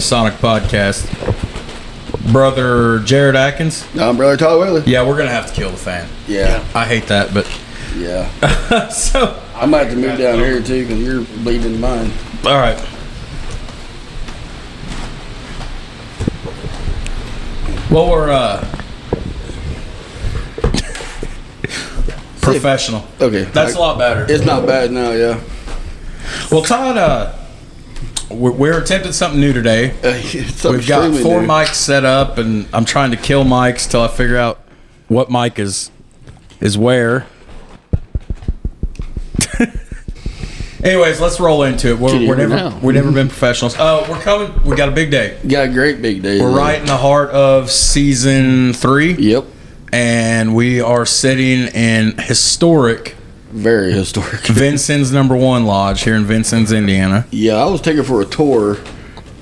Masonic podcast. Brother Jared Atkins. I'm brother Todd Wheeler. Yeah, we're gonna have to kill the fan. Yeah, I hate that, but yeah. so I might have to move down here too because you're bleeding mine. all right. Well, we're uh, professional. Okay, That's a lot better. It's not bad now. Yeah. Well, Todd, uh, we're, we're attempting something new today. Uh, We've got four new. mics set up, and I'm trying to kill mics till I figure out what mic is is where. Anyways, let's roll into it. We're, we're never now? we've never been professionals. Uh, we're coming. We got a big day. Got a great big day. We're right in the heart of season three, Yep. and we are sitting in historic Very historic. Vincennes number one lodge here in Vincennes, Indiana. Yeah, I was taken for a tour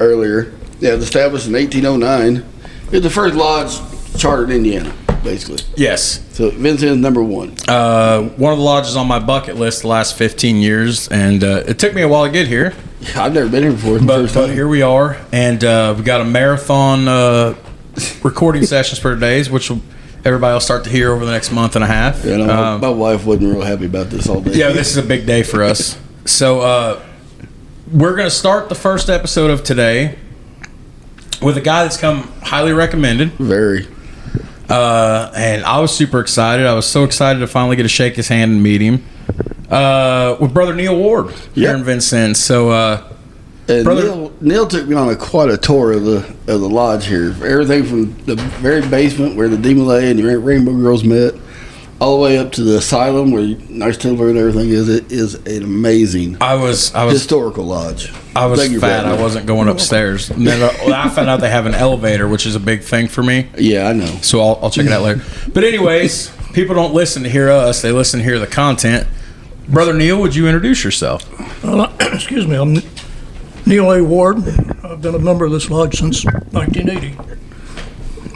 earlier. Yeah, it was established in 1809. It's the first lodge chartered in Indiana, basically. Yes, So Vincennes number one. uh, one of the lodges on my bucket list the last 15 years, and uh, it took me a while to get here. Yeah, I've never been here before. But, but here we are, and uh, we got a marathon uh, recording sessions for today's, which will, everybody will start to hear over the next month and a half. Yeah, no, my, Um, my wife wasn't real happy about this all day. yeah, this is a big day for us. So uh, we're going to start the first episode of today with a guy that's come highly recommended, very. uh, and I was super excited. I was so excited to finally get to shake his hand and meet him. Uh, with brother Neil Ward here in Vincennes. So uh, And Brother- Neil, Neil took me on a quite a tour of the of the lodge here. Everything from the very basement where the Demolay and the Rainbow Girls met, all the way up to the asylum where Knights Templar and everything is. It is an amazing I was I was historical lodge. I was Thank fat. I wasn't going upstairs. And then uh, I found out they have an elevator, which is a big thing for me. Yeah, I know. So I'll, I'll check it out later. But anyways, people don't listen to hear us; they listen to hear the content. Brother Neil, would you introduce yourself? Well, excuse me, I'm Neil A. Ward. I've been a member of this lodge since 1980.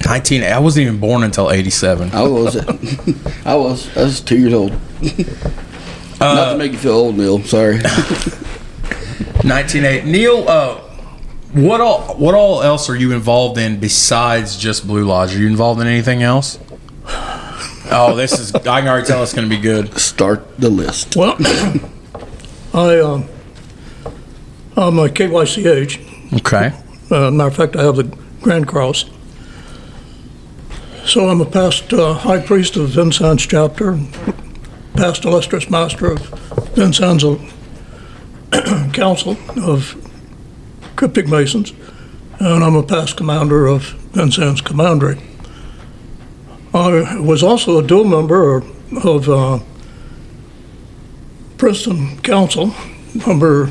Nineteen. I wasn't even born until eighty-seven. I was. I was. I was two years old. Uh, Not to make you feel old, Neil. Sorry. Nineteen eight. Neil, uh, what all? What all else are you involved in besides just Blue Lodge? Are you involved in anything else? Oh, this is. I can already tell it's going to be good. Start the list. Well, I, um, I'm a KYCH. Okay. Uh, matter of fact, I have the Grand Cross. So I'm a past uh, High Priest of Vincennes chapter, past illustrious master of Vincennes Council of Cryptic Masons, and I'm a past commander of Vincennes Commandery. I was also a dual member of uh, Princeton Council, number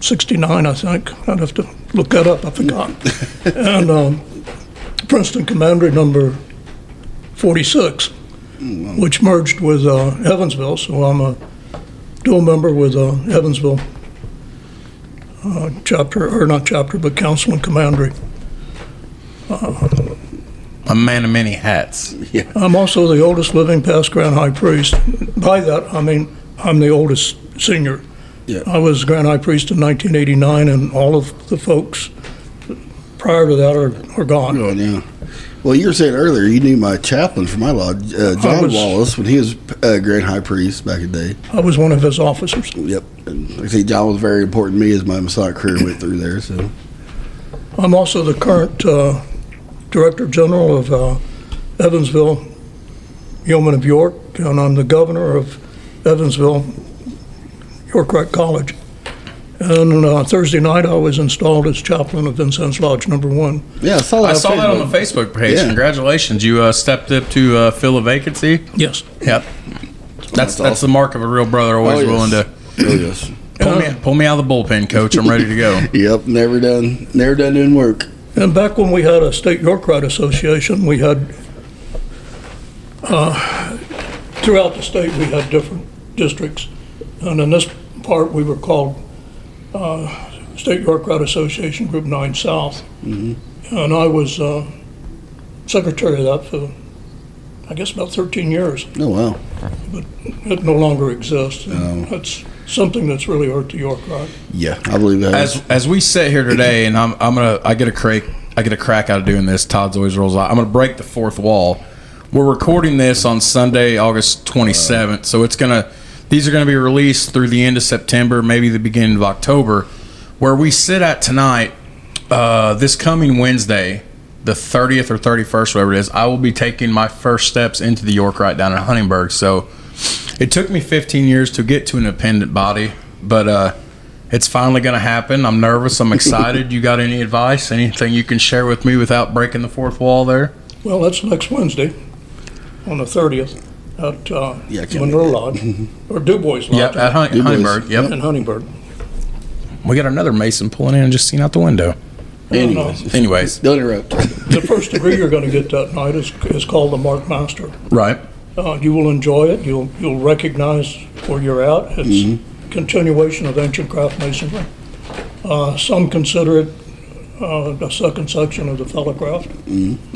69, I think. I'd have to look that up, I forgot. and um, Princeton Commandery number 46, which merged with uh, Evansville, so I'm a dual member with uh, Evansville uh, chapter, or not chapter, but council and commandery. A man of many hats. I'm also the oldest living past Grand High Priest. By that, I mean I'm the oldest senior. Yeah. I was Grand High Priest in 1989, and all of the folks prior to that are, are gone. Oh, yeah. Well, you were saying earlier you knew my chaplain for my lodge, uh, John was- Wallace, when he was uh, Grand High Priest back in the day. I was one of his officers. Yep. And like I say, John was very important to me as my Masonic career went through there. So I'm also the current uh, Director General of uh, Evansville Yeoman of York, and I'm the governor of Evansville York Rite College. And uh, Thursday night, I was installed as chaplain of Vincennes Lodge Number One. yeah, I saw that. I saw that on the Facebook page. Yeah. Congratulations. You uh, stepped up to uh, fill a vacancy. Yes. Yep. That's that's, awesome. the mark of a real brother. Always Oh, yes. willing to Oh, yes. pull me pull me out of the bullpen, coach. I'm ready to go. Yep. Never done. Never done doing work. And back when we had a state York Rite Association, we had, uh, throughout the state, we had different districts. And in this part, we were called uh, State York Rite Association Group 9 South. And I was uh, secretary of that for I guess about 13 years, Oh wow. but it no longer exists. Oh. And That's something that's really hurt the York Rite. Yeah, I believe that. As as we sit here today, and I'm I'm gonna I get a crack I get a crack out of doing this. Todd's always rolls out. I'm gonna break the fourth wall. We're recording this on Sunday, August 27th, so it's gonna these are gonna be released through the end of September, maybe the beginning of October. Where we sit at tonight, uh, this coming Wednesday, the 30th or 31st, whatever it is, I will be taking my first steps into the York Rite down in Huntingburg. So it took me 15 years to get to an independent body, but uh, it's finally going to happen. I'm nervous. I'm excited. you got any advice? Anything you can share with me without breaking the fourth wall there? Well, that's next Wednesday, on the 30th, at uh, Yeah, I can't Monroe make Lodge, or Dubois Lodge. Yep, at Hun- Du Huntingburg. Yep. In Huntingburg. We got another Mason pulling in and just seen out the window. Anyways, Anyways, don't interrupt. The first degree you're going to get that night is, is called the Mark Master. right. Uh, you will enjoy it. You'll you'll recognize where you're at. It's continuation of ancient craft masonry. Uh, some consider it uh, a second section of the fellow craft.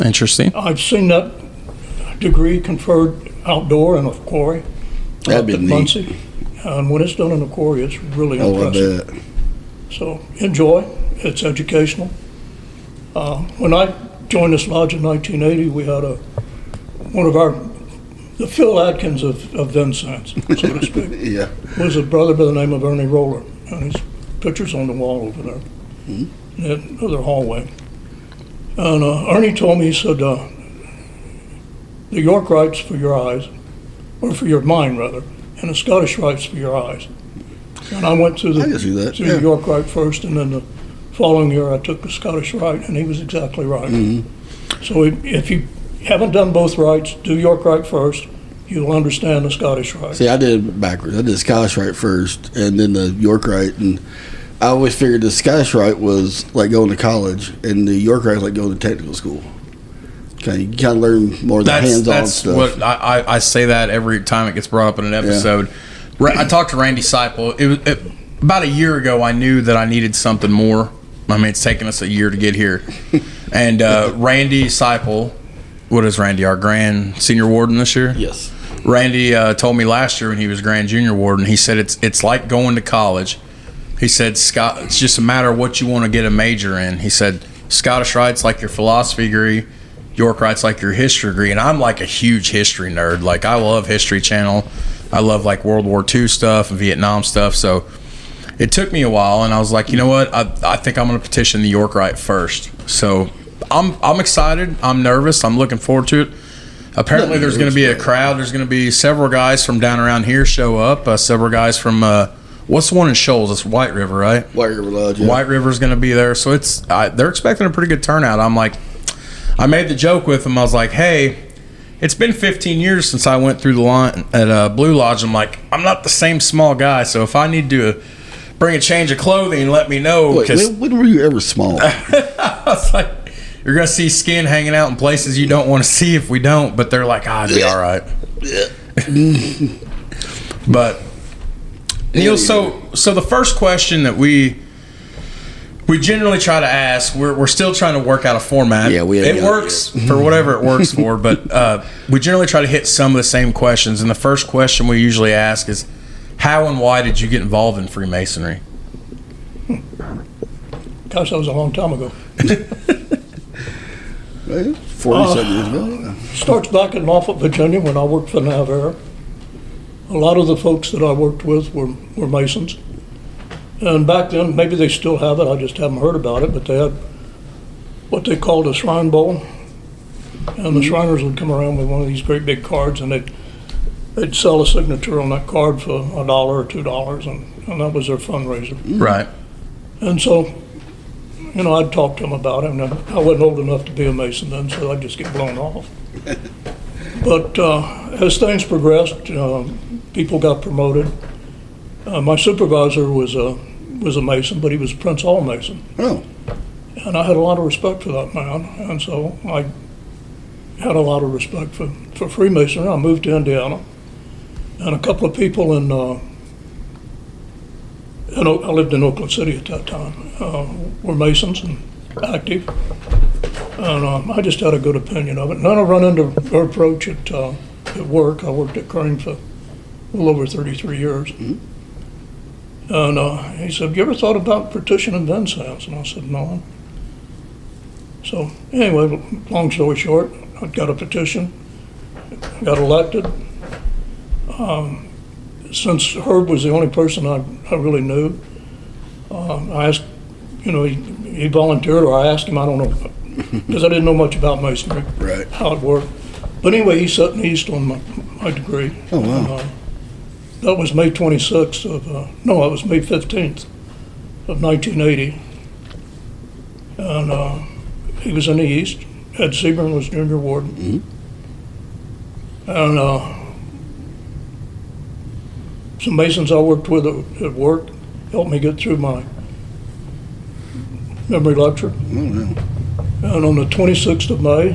Interesting. I've seen that degree conferred outdoor in a quarry. That'd be neat. Muncie. And when it's done in a quarry, it's really Oh, I impressive. bet. So enjoy. It's educational. Uh, when I joined this lodge in 1980, we had a one of our the Phil Atkins of, of Vincennes, so to speak, Yeah. was a brother by the name of Ernie Roller, and his picture's on the wall over there in that other hallway. And uh, Ernie told me, he said, uh, "The York Rite's for your eyes, or for your mind rather, and the Scottish Rite's for your eyes." And I went to the through yeah. the York Rite first, and then the following year I took the Scottish Rite, and he was exactly right. Mm-hmm. So if, if you haven't done both rites, do York Rite first. You'll understand the Scottish Rite. See, I did it backwards. I did Scottish Rite first, and then the York Rite, and I always figured the Scottish Rite was like going to college, and the York Rite was like going to technical school. Of, you kind of learn more of the That's hands-on that's stuff. what I, I, I say that every time it gets brought up in an episode. Ra- I talked to Randy Seipel. It was it, about a year ago. I knew that I needed something more. I mean, it's taken us a year to get here. and uh, Randy Seipel, what is Randy? Our grand senior warden this year. yes. Randy uh, told me last year when he was Grand Junior Warden, he said it's it's like going to college. He said Scott, it's just a matter of what you want to get a major in. He said Scottish Rite's like your philosophy degree, York Rite's like your history degree, and I'm like a huge history nerd. Like I love History Channel, I love like World War II stuff and Vietnam stuff. So it took me a while, and I was like, you know what, I, I think I'm going to petition the York Rite first. So I'm I'm excited. I'm nervous. I'm looking forward to it. Apparently, there's going to be a crowd. There's going to be several guys from down around here show up. Uh, several guys from uh, what's the one in Shoals? It's White River, right? White River Lodge. Yeah. White River's going to be there, so it's I, they're expecting a pretty good turnout. I'm like, I made the joke with him. I was like, hey, it's been 15 years since I went through the line at uh, Blue Lodge. I'm like, I'm not the same small guy, so if I need to uh, bring a change of clothing, let me know Wait, because when, when were you ever small? I was like, you're gonna see skin hanging out in places you don't want to see if we don't. But they're like, ah, it'd be all right. but Neil, so so the first question that we we generally try to ask, we're, we're still trying to work out a format. Yeah, we it got it works for whatever it works for, but uh, we generally try to hit some of the same questions. And the first question we usually ask is, how and why did you get involved in Freemasonry? Gosh, that was a long time ago. Forty-seven years ago. Starts back in Norfolk, Virginia, when I worked for Navair. A lot of the folks that I worked with were, were Masons. And back then, maybe they still have it, I just haven't heard about it, but they had what they called a shrine bowl. And the Shriners would come around with one of these great big cards and they'd, they'd sell a signature on that card for a dollar or two dollars and, and that was their fundraiser. Right. And so, you know, I'd talk to them about it, and I wasn't old enough to be a Mason then, so I'd just get blown off. But uh, as things progressed, uh, people got promoted. Uh, my supervisor was a was a Mason, but he was Prince Hall Mason, Oh, and I had a lot of respect for that man, and so I had a lot of respect for, for Freemasonry. I moved to Indiana, and a couple of people in uh, in I lived in Oakland City at that time. Uh, were Masons and active. And um, I just had a good opinion of it. And then I run into Herb Roach at, uh, at work. I worked at Crane for a little over 33 years. And uh, he said, Have You ever thought about petitioning Vincennes? And I said, No. So, anyway, long story short, I got a petition, got elected. Um, since Herb was the only person I, I really knew, um, I asked, you know, he, he volunteered, or I asked him, I don't know, because I didn't know much about masonry, Right. how it worked. But anyway, he set an east on my, my degree. Oh, wow. And, uh, that was May 26th of, uh, no, it was May 15th of 1980. And uh, he was in the east. Ed Sebring was junior warden. And uh, some masons I worked with at, at work helped me get through my memory lecture. Yeah. And on the 26th of May,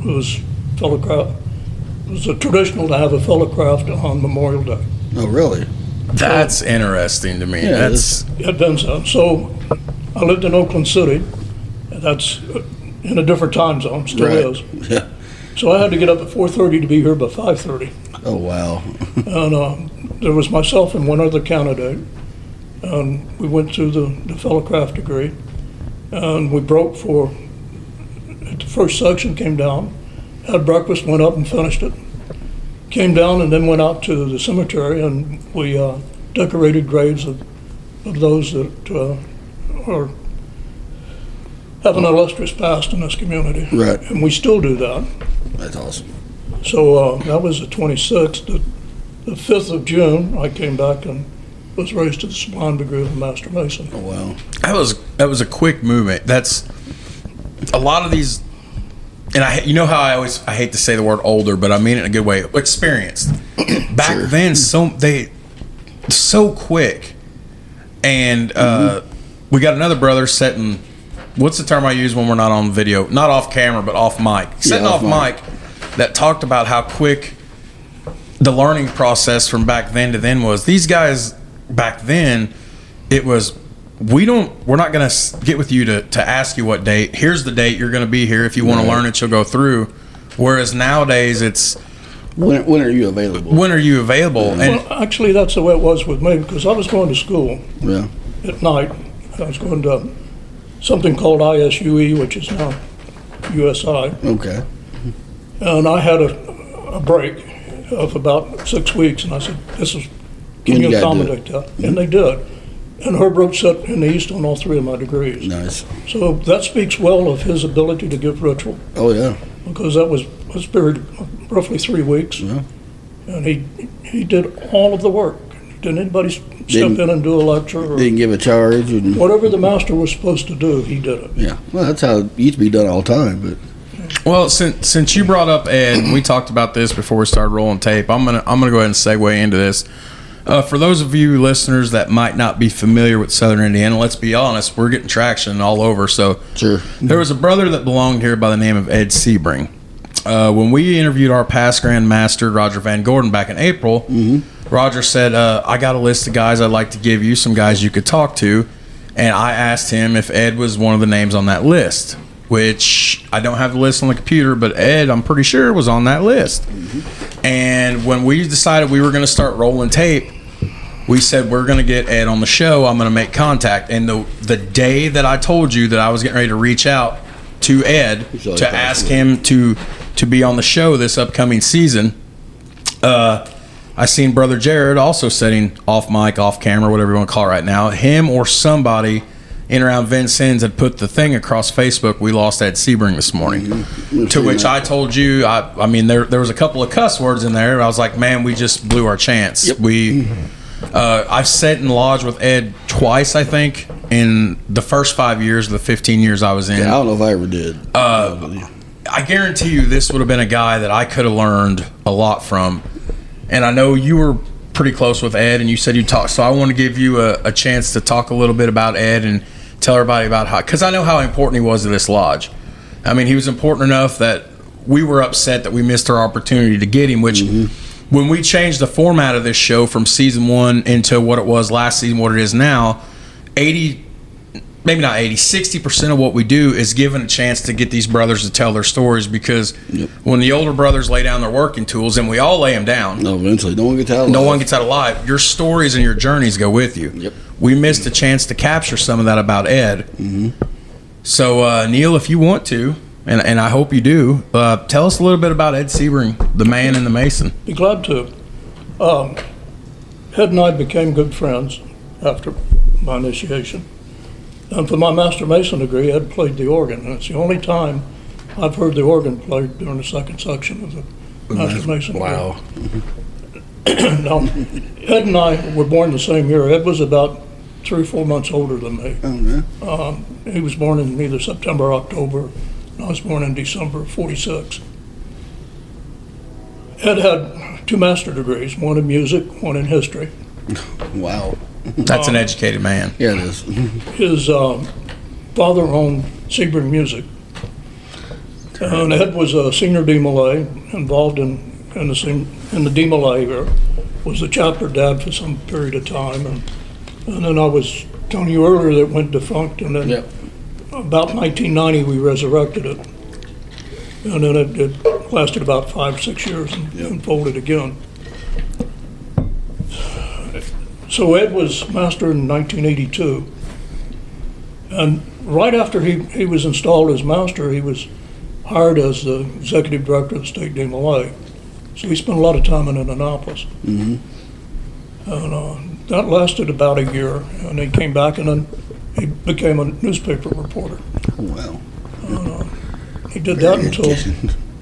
it was. It was a traditional to have a fellowcraft on Memorial Day Oh, really? That's interesting to me. Yeah, That's at Vincennes. So I lived in Oakland City. and That's uh, in a different time zone, still Right. is. Yeah. So I had to get up at 4:30 to be here by 5:30. Oh, wow. And uh, there was myself and one other candidate. And we went through the, the fellowcraft degree. And we broke for, the first section came down, had breakfast, went up and finished it. Came down and then went out to the cemetery and we uh, decorated graves of, of those that uh, are, have an illustrious past in this community. Right. And we still do that. That's awesome. So uh, that was the 26th. The, the 5th of June, I came back and was raised to the sublime degree of a master mason. Oh, wow. that was that was a quick movement. That's a lot of these, and I you know how I always I hate to say the word older, but I mean it in a good way. Experienced. Back Sure. then, so they so quick, and uh, we got another brother setting. What's the term I use when we're not on video? Not off camera, but off mic. Setting off off mic. mic that talked about how quick the learning process from back then to then was. These guys back then, it was we don't we're not going to get with you to to ask you what date. Here's the date you're going to be here. If you want to learn it, you'll go through. Whereas nowadays, it's When, when are you available? when are you available? And Well, actually, that's the way it was with me because I was going to school Yeah. at night. I was going to something called ISUE, which is now USI. Okay. And I had a, a break of about six weeks, and I said, "This is can When you you gotta do accommodate that?" And they did. And Herb Roach sat in the East on all three of my degrees. Nice. So that speaks well of his ability to give ritual, Oh, yeah. because that was was period of roughly three weeks, Yeah. and he he did all of the work. Didn't anybody step Didn't- in and do a lecture or Didn't give a charge. And, whatever the master was supposed to do? He did it. yeah. Well, that's how it used to be done all the time. But Well, since since you brought up Ed, we talked about this before we started rolling tape. I'm gonna I'm gonna go ahead and segue into this. Uh, for those of you listeners that might not be familiar with Southern Indiana, let's be honest, we're getting traction all over. So sure. there was a brother that belonged here by the name of Ed Sebring. Uh, when we interviewed our past Grand Master, Roger Van Gordon, back in April, Roger said, uh, I got a list of guys I'd like to give you, some guys you could talk to. And I asked him if Ed was one of the names on that list, which I don't have the list on the computer, but Ed, I'm pretty sure, was on that list. And when we decided we were going to start rolling tape, we said we're going to get Ed on the show. I'm going to make contact. And the the day that I told you that I was getting ready to reach out to Ed to ask him to to be on the show this upcoming season, uh, I seen brother Jared also setting off mic, off camera, whatever you want to call it right now. Him or somebody in around Vincennes had put the thing across Facebook. We lost Ed Sebring this morning. Mm-hmm. To which I told you, I, I mean, there there was a couple of cuss words in there. I was like, man, we just blew our chance. Yep. We, uh, I've sat in lodge with Ed twice, I think, in the first five years of the 15 years I was in. I don't know if I ever did. Uh, I guarantee you, this would have been a guy that I could have learned a lot from. And I know you were pretty close with Ed, and you said you talked. So I want to give you a, a chance to talk a little bit about Ed and tell everybody about how, because I know how important he was to this lodge. I mean, he was important enough that we were upset that we missed our opportunity to get him. Which, mm-hmm. when we changed the format of this show from season one into what it was last season, what it is now, eighty maybe not 80, 60% of what we do is given a chance to get these brothers to tell their stories because when the older brothers lay down their working tools and we all lay them down, No, eventually, no one gets out. no alive. one gets out alive. Your stories and your journeys go with you. Yep. We missed a chance to capture some of that about Ed. Mm-hmm. So, uh, Neil, if you want to, and, and I hope you do, uh, tell us a little bit about Ed Sebring, the man and the mason. Be glad to. Um, Ed and I became good friends after my initiation. And for my Master Mason degree, Ed played the organ, and it's the only time I've heard the organ played during the second section of the mm-hmm. Master Mason degree. Wow. Now, Ed and I were born the same year. Ed was about three or four months older than me. Oh, yeah. Um, he was born in either September or October, and I was born in December of 46. Ed had two master degrees, one in music, one in history. Wow. That's an educated man. Yeah, it is. His um, father owned Sebring Music. And Ed was a senior DeMolay, involved in, in the, sen- in the DeMolay era, was the chapter dad for some period of time. And, and then I was telling you earlier that it went defunct, and then Yep. about 1990, we resurrected it. And then it, it lasted about five, six years and, and folded again. So Ed was master in 1982. And right after he, he was installed as master, he was hired as the executive director of the state DeMolay. So he spent a lot of time in Annapolis. Mhm. And uh, that lasted about a year. And he came back and then he became a newspaper reporter. Wow. He did that until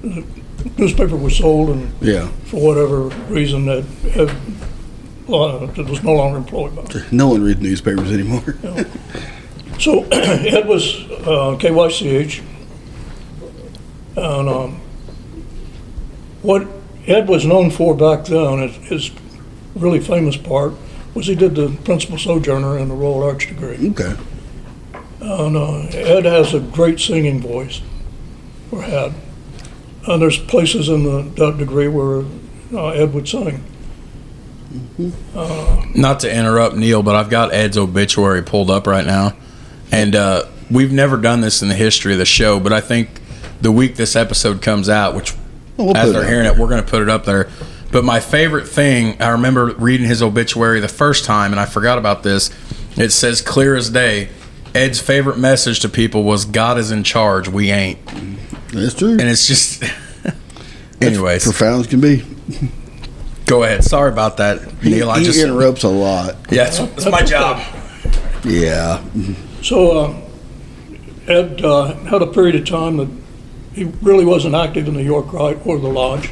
the newspaper was sold and Yeah. for whatever reason that That was no longer employed by. No one reads newspapers anymore. So Ed was uh, KYCH, and um, what Ed was known for back then, his, his really famous part, was he did the principal sojourner in the Royal Arch degree. Okay. And uh, Ed has a great singing voice, or had. And there's places in the, that degree where uh, Ed would sing. Not to interrupt Neil, but I've got Ed's obituary pulled up right now, and uh, we've never done this in the history of the show. But I think the week this episode comes out, which Well, we'll as they're hearing it, we're going to put it up there. But my favorite thing, I remember reading his obituary the first time, and I forgot about this. It says clear as day. Ed's favorite message to people was "God is in charge, we ain't," That's true. and it's just. Anyways, Profound as can be. Go ahead. Sorry about that, He, Neil. I he just interrupts a lot. yeah, it's, it's my job. Yeah. So uh, Ed uh, had a period of time that he really wasn't active in the York Rite or the Lodge.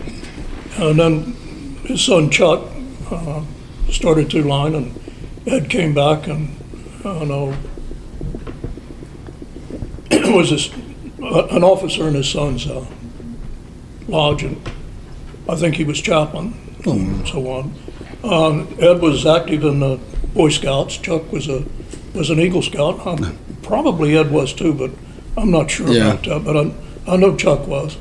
And then his son Chuck uh, started to line, and Ed came back and, I don't know, was this, uh, an officer in his son's uh, lodge, and I think he was chaplain and so on. Um, Ed was active in the Boy Scouts. Chuck was a was an Eagle Scout. Um, probably Ed was too, but I'm not sure Yeah. about that. But I, I know Chuck was.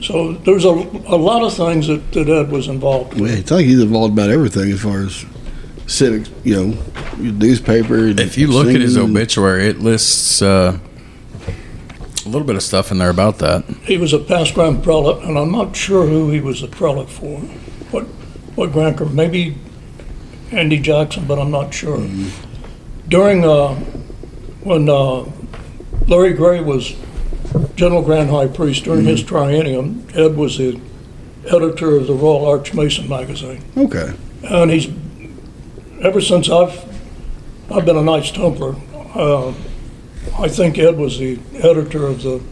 So there's a, a lot of things that, that Ed was involved with. Well, it's like he's involved about everything as far as civics, you know, your newspaper. If you look at his obituary, it lists uh, a little bit of stuff in there about that. He was a past Grand Prelate, and I'm not sure who he was a prelate for. What what Grand maybe Andy Jackson, but I'm not sure. During uh, when uh, Larry Gray was General Grand High Priest during his triennium, Ed was the editor of the Royal Arch Mason magazine. Okay. And he's, ever since I've, I've been a Knights Templar, uh, I think Ed was the editor of the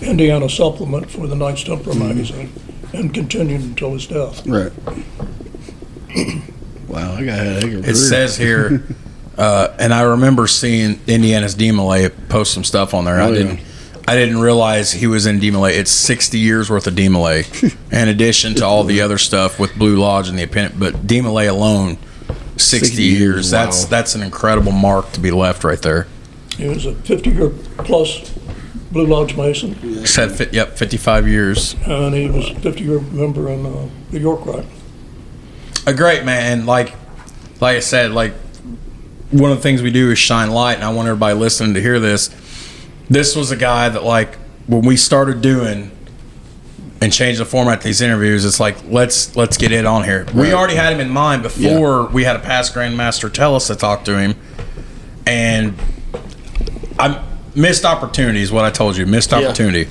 Indiana supplement for the Knights Templar magazine and continued until his death. Right. wow, I got a heck of a It says here, uh, and I remember seeing Indiana's DeMolay post some stuff on there. Oh, I didn't, I didn't realize he was in DeMolay. It's 60 years worth of DeMolay, in addition to all the other stuff with Blue Lodge and the appendix. But DeMolay alone, 60, 60 years. years, That's wow. that's an incredible mark to be left right there. He was a 50-year plus Blue Lodge Mason, Said, fi- yep, 55 years. and he was a 50-year member in uh, the York Rite. a great man. Like, like I said, like one of the things we do is shine light, and I want everybody listening to hear this. This was a guy that, like, when we started doing and changed the format of these interviews, it's like let's let's get it on here. We Right. already had him in mind before we had a past grandmaster tell us to talk to him, and I missed opportunity is what I told you. Missed Yeah. opportunity,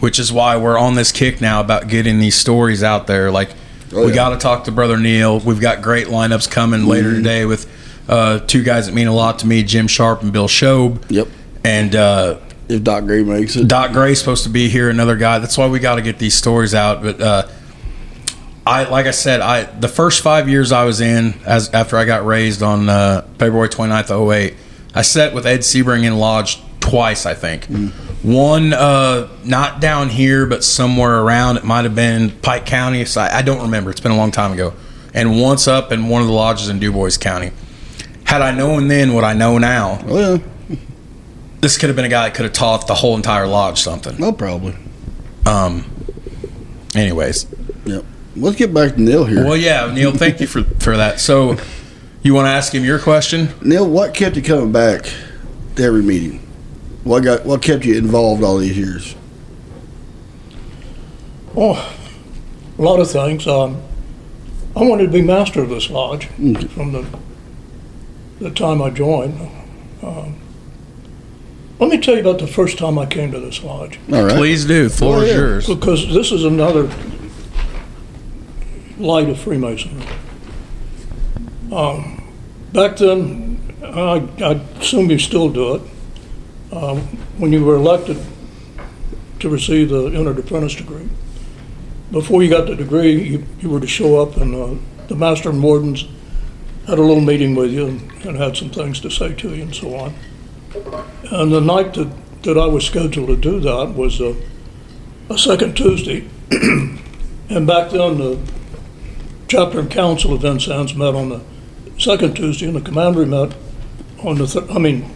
which is why we're on this kick now about getting these stories out there. Like Oh, we yeah. got to talk to Brother Neil. We've got great lineups coming later Mm-hmm. today with uh, two guys that mean a lot to me: Jim Sharp and Bill Shobe. Yep. And uh, If Doc Gray makes it. Doc Gray's supposed to be here, another guy. That's why we got to get these stories out. But uh, I, like I said, I the first five years I was in, as after I got raised on uh, February 29th, 08, I sat with Ed Sebring in Lodge twice, I think. One, uh, not down here, but somewhere around. It might have been Pike County. So I, I don't remember. It's been a long time ago. And once up in one of the lodges in DuBois County. Had I known then what I know now, yeah. this could have been a guy that could have taught the whole entire lodge something. No, probably. Um. Anyways, Yep. Let's get back to Neil here. well, yeah, Neil, thank you for for that. So, you want to ask him your question? Neil, what kept you coming back to every meeting? What got what kept you involved all these years? Oh, a lot of things. Um, I wanted to be master of this lodge Okay. from the the time I joined. Um, let me tell you about the first time I came to this lodge, All right. Please do. Floor Oh, is yeah. yours. because this is another light of Freemasonry. Um, back then, I, I assume you still do it. Um, when you were elected to receive the entered apprentice degree, before you got the degree, you, you were to show up and uh, the master and wardens had a little meeting with you and, and had some things to say to you and so on. And the night that, that I was scheduled to do that was a second Tuesday. and back then, the chapter and council of Vincennes met on the second Tuesday, and the commander met on the, thir- I mean,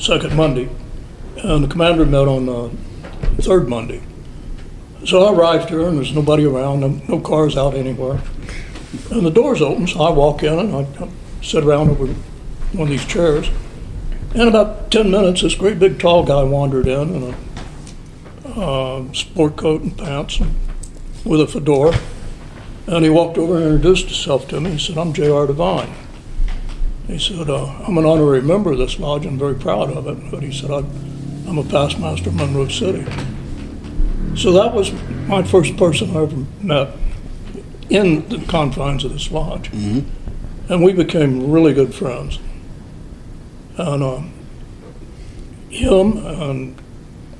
second Monday, and the commander met on the third Monday. So I arrived here, and there's nobody around, no, cars out anywhere. And the doors open, so I walk in, and I, I sit around over one of these chairs. In about 10 minutes, this great big tall guy wandered in in a uh, sport coat and pants and with a fedora. And he walked over and introduced himself to me. He said, I'm J.R. Devine. He said, uh, I'm an honorary member of this lodge and very proud of it. But he said, I'm a past master of Monroe City. So that was my first person I ever met in the confines of this lodge. And we became really good friends. And um, him and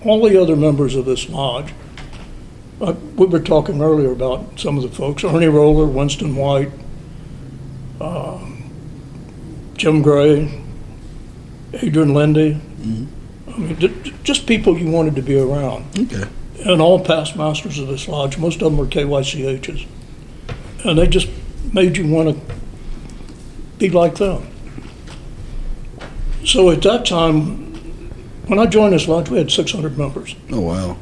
all the other members of this lodge, uh, we were talking earlier about some of the folks Ernie Roller, Winston White, um, Jim Gray, Adrian Lindy. Mm-hmm. I mean, ju- ju- just people you wanted to be around. Okay. And all past masters of this lodge, most of them were KYCHs. And they just made you want to be like them. So at that time, when I joined this lodge, we had 600 members. Oh wow.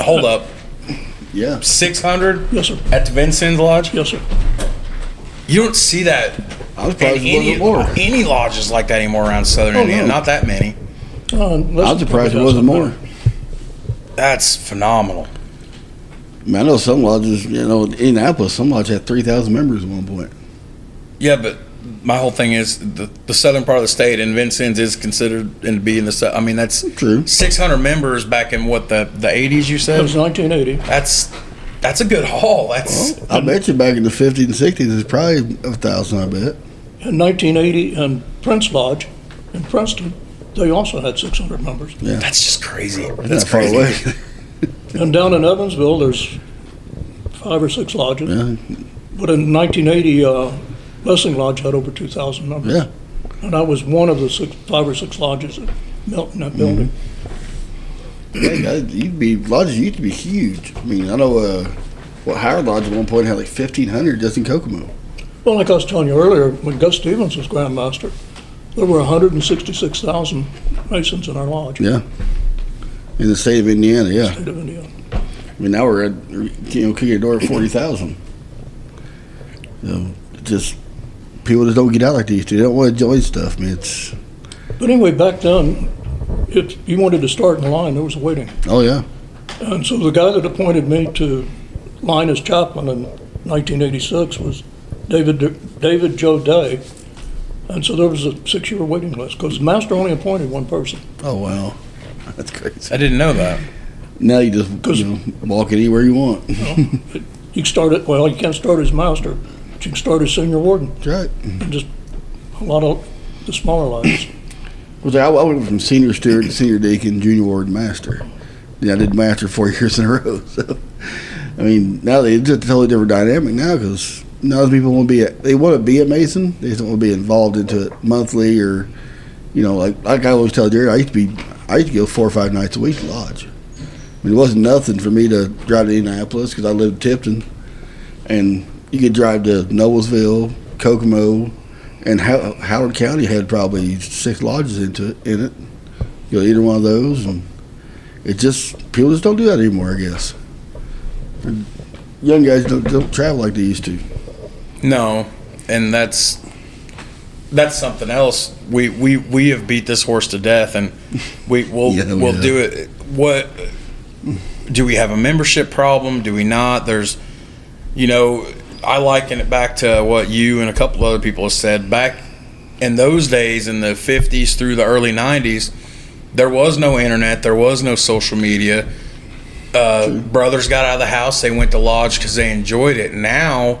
Hold up. Yeah. 600 Yes, sir. at the Vincennes Lodge? Yes, sir. You don't see that I was surprised it any, wasn't more. any lodges like that anymore around Southern Oh, Indiana. no. Not that many. Uh, I was surprised it wasn't more. That's phenomenal. I, mean, I know some lodges, you know, in Indianapolis, some lodges had 3,000 members at one point. Yeah, but my whole thing is the, the southern part of the state, and Vincennes is considered and to be in the. sou- I mean, that's True. 600 members back in what the the 80s. You said It was 1980. that's that's a good haul. That's I bet you back in the 50s and 60s, it's probably a thousand. I bet. In 1980, in Prince Lodge in Princeton, they also had 600 members. Yeah. that's just crazy. That's That's not far crazy. away. And down in Evansville, there's five or six lodges. yeah. But in 1980, uh, Blessing Lodge had over 2,000 members. Yeah. And I was one of the six, five or six lodges that built in that building. yeah guys, you'd be lodges used to be huge. I mean, I know uh, what Howard Lodge at one point had like 1,500 just in Kokomo. Well, like I was telling you earlier, when Gus Stevens was Grand Master, there were 166,000 Masons in our lodge. Yeah. In the state of Indiana, yeah. State of Indiana. I mean, now we're at, you know, kicking a door at 40,000. So, just, people just don't get out like they used to. They don't want to enjoy stuff, I man. It's But anyway, back then, if you wanted to start in line, there was a waiting. oh yeah, And so the guy that appointed me to line as chaplain in 1986 was David, David Joe Day. And so there was a six-year waiting list, because the master only appointed one person. oh wow, that's crazy. I didn't know that. Now you just 'Cause- you know, walk anywhere you want. You can start it, well, you can't start as master, but you can start as senior warden, That's right. and just a lot of the smaller lines. Well, I, I went from senior steward to senior deacon, junior ward, master. Yeah, I did master four years in a row. So, I mean, now they, it's a totally different dynamic now because now people want to be a, they want to be a mason. They just don't want to be involved into it monthly or, you know, like like I always tell Jerry, I used to be I used to go four or five nights a week to lodge. I mean, it wasn't nothing for me to drive to Indianapolis because I lived in Tipton, and you could drive to Noblesville, Kokomo, and How- Howard County had probably six lodges into it in it. You know, either one of those, and it just people just don't do that anymore. I guess young guys don't, don't travel like they used to. No, and that's that's something else. We we we have beat this horse to death, and we will Yeah, we we'll do it. What do we have a membership problem? Do we not? There's, you know, I liken it back to what you and a couple other people have said back in those days in the 50s through the early 90s. There was no internet. There was no social media. Uh, brothers got out of the house. They went to lodge because they enjoyed it. Now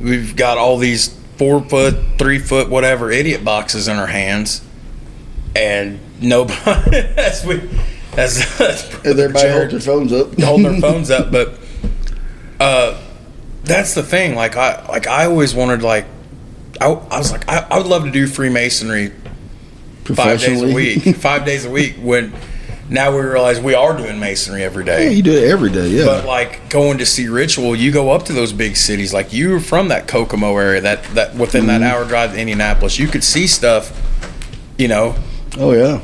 we've got all these four foot, three foot, whatever idiot boxes in our hands, and nobody. That's we. That's, that's And everybody holds their phones up. holding their phones up. But uh, that's the thing. Like I like I always wanted like I, I was like I, I would love to do Freemasonry five days a week, five days a week. When now we realize we are doing masonry every day. Yeah, you do it every day. Yeah. But like going to see ritual, you go up to those big cities. Like you were from that Kokomo area, that that within that Mm-hmm. hour drive to Indianapolis, you could see stuff. You know, Oh yeah.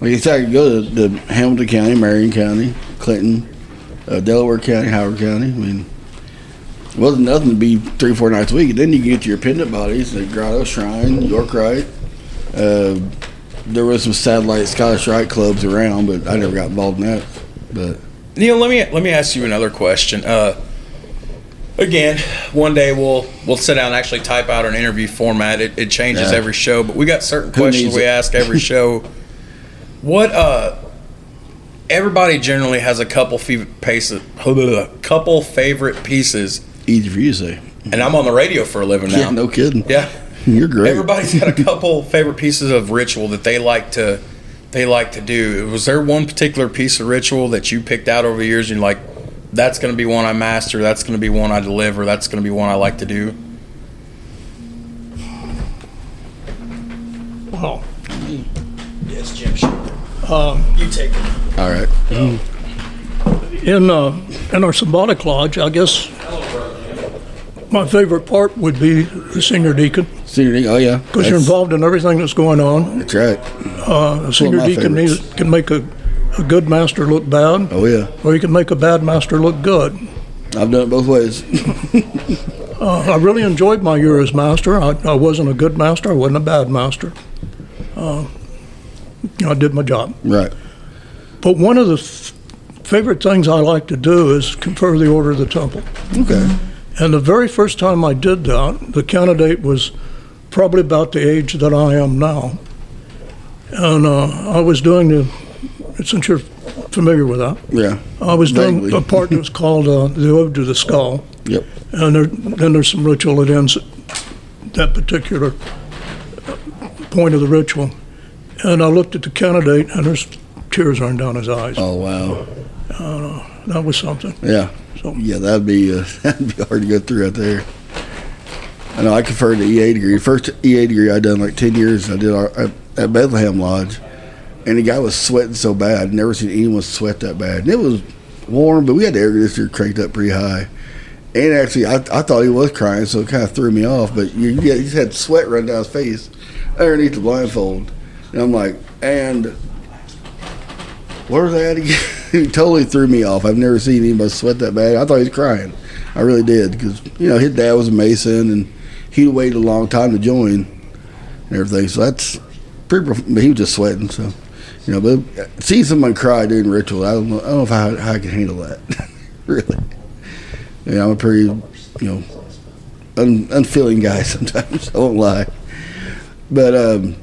Like you could go to, to Hamilton County, Marion County, Clinton, uh, Delaware County, Howard County. I mean, wasn't nothing to be three, four nights a week. Then you get to your pendant bodies, the Grotto Shrine, York Rite. Uh, there was some satellite Scottish Rite clubs around, but I never got involved in that. But Neil, let me let me ask you another question. Uh, again, one day we'll we'll sit down and actually type out an interview format. It, it changes Yeah. every show, but we got certain Who questions we ask every show. What uh, everybody generally has a couple favorite pieces, couple favorite pieces, easy for you to say. and I'm on the radio for a living now. Yeah, no kidding. Yeah. You're great. Everybody's got a couple favorite pieces of ritual that they like to they like to do. Was there one particular piece of ritual that you picked out over the years and you're like, that's going to be one I master, that's going to be one I deliver, that's going to be one I like to do? Well, Yes, Jim. Um, You take it. All right. in, uh, in our symbolic lodge, I guess my favorite part would be the senior deacon, Senior deacon. Oh yeah. because you're involved in everything that's going on. That's right. Uh, a senior deacon needs, can make a, a good master look bad, Oh yeah. or you can make a bad master look good. I've done it both ways. Uh, I really enjoyed my year as master. I, I wasn't a good master. I wasn't a bad master. Uh, I did my job. right. But one of the f- favorite things I like to do is confer the order of the temple. Okay. And the very first time I did that, the candidate was probably about the age that I am now. And uh, I was doing the, since you're familiar with that, Yeah. I was doing Vaguely. a part that was called uh, the Ode to the Skull. Yep. And there, then there's some ritual that ends at that particular point of the ritual. And I looked at the candidate, and there's tears running down his eyes. Oh wow. That was something. Yeah. So- Yeah, that'd be uh, that'd be hard to go through out there. I know I conferred the EA degree. First EA degree I done like ten years. I did our, at, Bethlehem Lodge, and the guy was sweating so bad. I'd never seen anyone sweat that bad. And it was warm, but we had the air conditioner cranked up pretty high. And actually, I, I thought he was crying, so it kind of threw me off. But you, you, just had sweat run down his face underneath the blindfold, and I'm like, and where's that again? he totally threw me off. I've never seen anybody sweat that bad. I thought he was crying. I really did because you know his dad was a mason and he'd waited a long time to join and everything. So that's pretty. But he was just sweating. So you know, but seeing someone cry during ritual, I don't know. I don't know if I, how I can handle that. really. Yeah, I'm a pretty you know un, unfeeling guy sometimes. I won't lie. But um,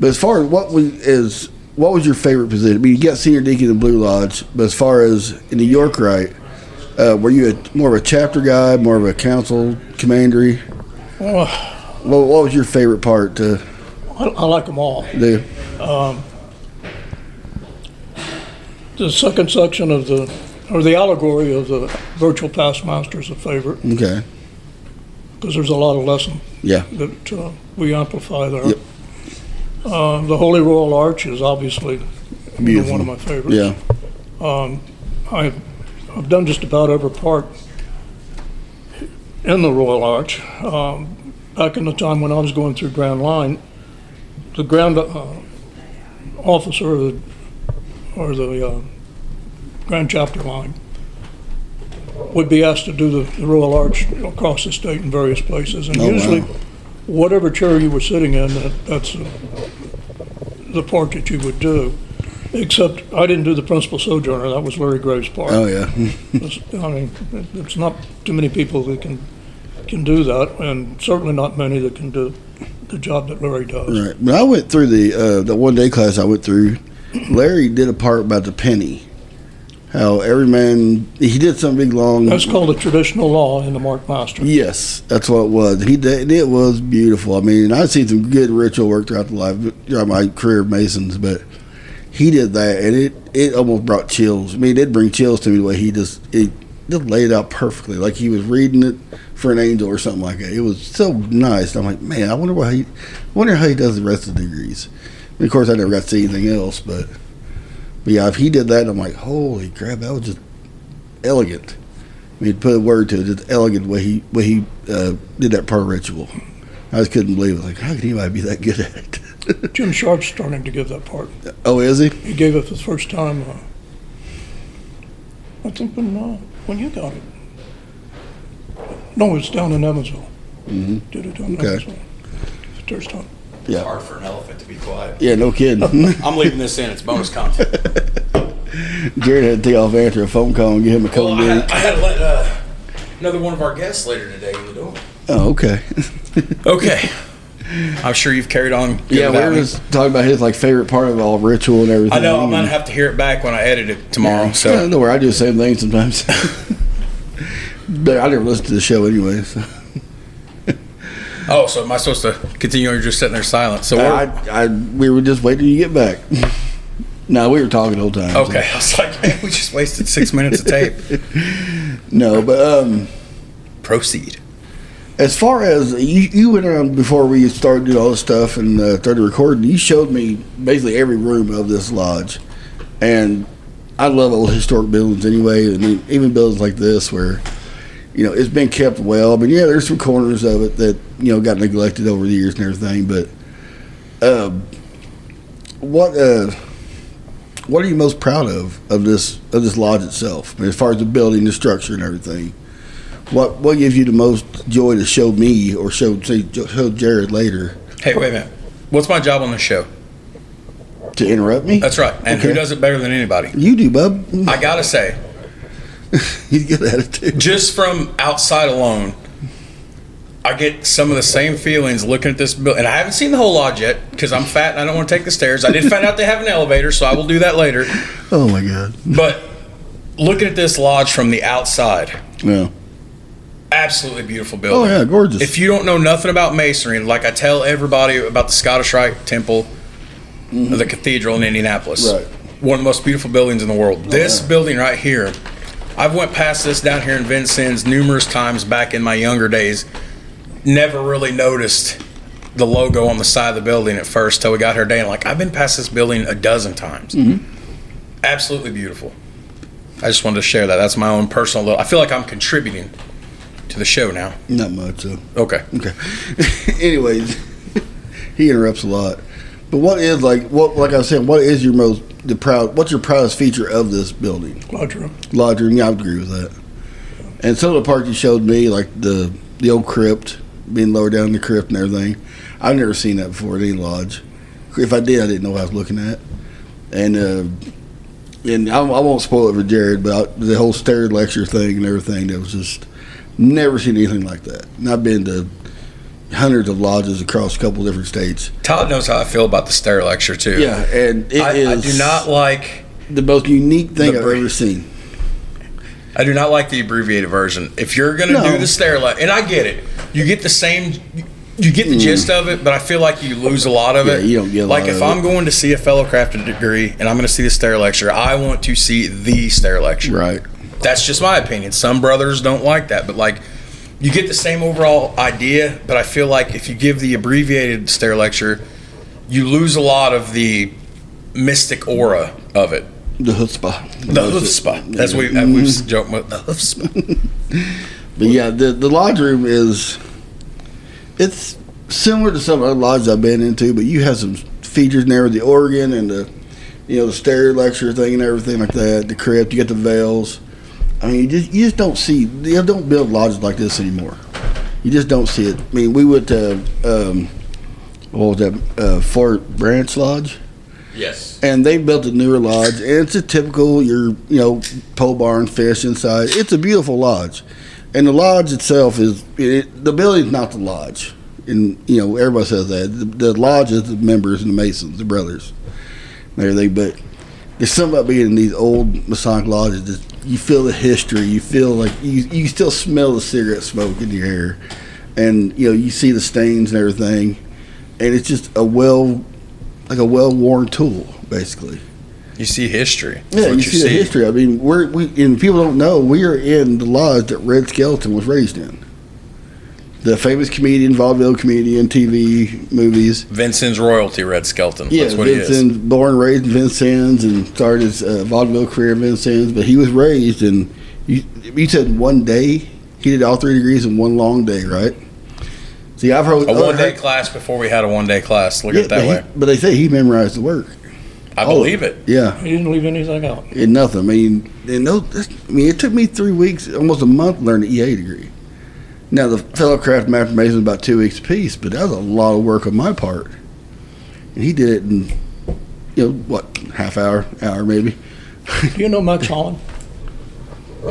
but as far as what was is what was your favorite position? I mean, you got senior deacon in Blue Lodge, but as far as in the York Rite, uh, were you a, more of a chapter guy, more of a council commandery? Oh, What, what was your favorite part to I, I like them all. do? The second section of the, or the allegory of the virtual past master is a favorite Okay, because there's a lot of lesson yeah, that uh, we amplify there. Yep. Uh, the Holy Royal Arch is obviously you know, Beautiful. one of my favorites. yeah, I've, I've done just about every part in the Royal Arch. Um, back in the time when I was going through Grand Line, the Grand uh, Officer or the, or the uh, Grand Chapter Line would be asked to do the, the Royal Arch across the state in various places. And Oh, wow. usually, whatever chair you were sitting in, that, that's the, the part that you would do. Except I didn't do the principal sojourner. That was Larry Graves' part. oh yeah, I mean, it- it's not too many people that can, can do that, and certainly not many that can do the job that Larry does. right. When I went through the uh, the one day class I went through, Larry did a part about the penny. How every man he did some big long. That's called a traditional law in the Mark Master. Yes, that's what it was. He did. It was beautiful. I mean, I've seen some good ritual work throughout the life, throughout my career of Masons, but he did that, and it it almost brought chills. I mean, it did bring chills to me the way he just it just laid it out perfectly, like he was reading it for an angel or something like that. It was so nice. I'm like, man, I wonder why he, wonder how he does the rest of the degrees. And of course, I never got to see anything else, but but yeah, if he did that, I'm like, holy crap, that was just elegant. I mean, to put a word to it, just elegant way he way he uh, did that prayer ritual. I just couldn't believe it. Like, how could anybody be that good at it? Jim Sharp's starting to give that part. oh, is he? He gave it for the first time, uh, I think when, uh, when you got it. No, it's down in Evansville. Mhm. Did it down in Okay. Evansville. First time. Yeah. Hard for an elephant to be quiet. Yeah, no kidding. I'm leaving this in. It's bonus content. Jared had to take off after a phone call and get him a Well, cold I had, I had to let uh, another one of our guests later today in the door. Oh, okay. Okay. I'm sure you've carried on. Yeah, we were just talking about his like favorite part of all ritual and everything. I know I'm gonna have to hear it back when I edit it tomorrow. Yeah, So no, where I do the same thing sometimes. but I never listen to the show anyway. So. Oh, so am I supposed to continue or you're just sitting there silent? So I, I, we were just waiting you get back. no, we were talking the whole time. so. okay. I was like, man, we just wasted six minutes of tape. No, but um, Proceed. as far as you, you went around before we started doing all this stuff and uh, started recording, you showed me basically every room of this lodge, and I love old historic buildings anyway, and even buildings like this where you know it's been kept well. But yeah, there's some corners of it that you know got neglected over the years and everything. But um, what uh, what are you most proud of of this of this lodge itself? I mean, as far as the building, the structure, and everything. What what gives you the most joy to show me or show say, show Jared later Hey, wait a minute. What's my job on the show? to interrupt me? That's right. And who does it better than anybody? you do, bub. I gotta say, He's good at it too. just from outside alone, I get some of the same feelings looking at this building. And I haven't seen the whole lodge yet because I'm fat and I don't want to take the stairs. I did find out they have an elevator, so I will do that later. Oh my god. But looking at this lodge from the outside, Yeah. absolutely beautiful oh, building. Oh yeah, gorgeous. If you don't know nothing about masonry, like I tell everybody about the Scottish Rite Temple, mm-hmm. the cathedral in Indianapolis, Right. one of the most beautiful buildings in the world. Oh, this yeah. building right here, I've went past this down here in Vincennes numerous times back in my younger days. Never really noticed the logo on the side of the building at first till we got here today. And like I've been past this building a dozen times. Mm-hmm. Absolutely beautiful. I just wanted to share that. That's my own personal. Little, I feel like I'm contributing to the show now. Not much so. Okay. Okay. Anyways, he interrupts a lot. But what is like what like I was saying, what is your most the proud what's your proudest feature of this building? Lodge room. Lodge room, yeah, I would agree with that. And some of the parts you showed me, like the the old crypt being lower down in the crypt and everything. I've never seen that before at any lodge. If I did, I didn't know what I was looking at. And uh, and I, I won't spoil it for Jared, but I, the whole stair lecture thing and everything that was just never seen anything like that. And I've been to hundreds of lodges across a couple different states. Todd knows how I feel about the stair lecture too. Yeah, and it I, is I do not like the most unique thing I've ever seen. I do not like the abbreviated version. If you're gonna No. do the stair lecture, and I get it, you get the same, you get the gist of it, but I feel like you lose a lot of Mm. Yeah, it. you don't get a like if I'm it. going to see a fellow crafted degree and I'm going to see the stair lecture, I want to see the stair lecture. Right. That's just my opinion. Some brothers don't like that, but like you get the same overall idea, but I feel like if you give the abbreviated stair lecture, you lose a lot of the mystic aura of it. The chutzpah. The chutzpah. That's what we, uh, we've joked about. The chutzpah. But yeah, the the lodge room is it's similar to some other lodges I've been into, but you have some features in there with the organ and the you know the stair lecture thing and everything like that. The crypt, you get the veils. I mean, you just you just don't see you don't build lodges like this anymore. You just don't see it. I mean, we went to um, what was that uh, Fort Branch Lodge. Yes. and they built a newer lodge and it's a typical your you know pole barn fish inside it's a beautiful lodge and the lodge itself is it, the building's not the lodge and you know everybody says that the, the lodge is the members and the masons the brothers and everything but there's something about being in these old masonic lodges that you feel the history you feel like you, you still smell the cigarette smoke in your hair and you know you see the stains and everything and it's just a well like a well-worn tool basically You see history. Yeah, what you, see, the history. I mean, we're we and people don't know we are in the lodge that Red Skelton was raised in. The famous comedian, vaudeville comedian, TV movies. Vincennes royalty, Red Skelton. Yeah, That's what he is. Vincent, born and raised in Vincennes and started his uh, vaudeville career in Vincennes. But he was raised in. You, you said one day. He did all three degrees in one long day, right? See, I've heard A one day class before we had a one day class. Look Yeah, at it that but, he- way. but they say he memorized the work. I Oh. believe it. Yeah, He didn't leave anything out. And nothing. I mean, and no, I mean, it took me three weeks, almost a month, to learn the EA degree. Now the fellow craft master mason was about two weeks apiece, but that was a lot of work on my part. And he did it in, you know, what half hour, hour maybe. You know Max Holland?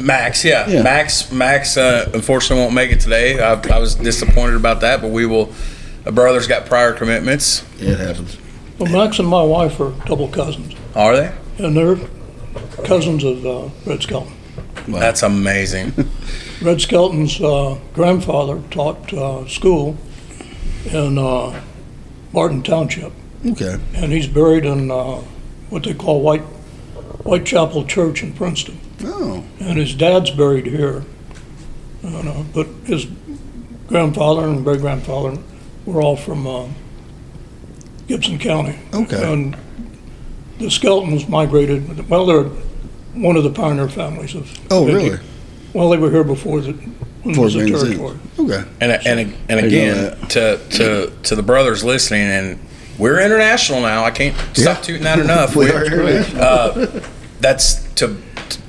Max, yeah. Yeah. Max, Max, uh, unfortunately won't make it today. I, I was disappointed about that, but we will. A brother's got prior commitments. Yeah, it happens. Well, Max and my wife are double cousins, Are they? and they're cousins of uh, Red Skelton. Wow. That's amazing. Red Skelton's uh, grandfather taught uh, school in uh, Barton Township, Okay. and he's buried in uh, what they call White Whitechapel Church in Princeton. Oh, And his dad's buried here. Know, but his grandfather and great grandfather were all from uh, Gibson County. Okay. And the Skeltons migrated. Well, they're one of the pioneer families of. oh, of really? Well, they were here before the when it For was a Vincennes. territory. Okay. And and and again, to to to the brothers listening, and we're international now. I can't stop Yeah. tooting that enough. We We- are international. uh, that's to.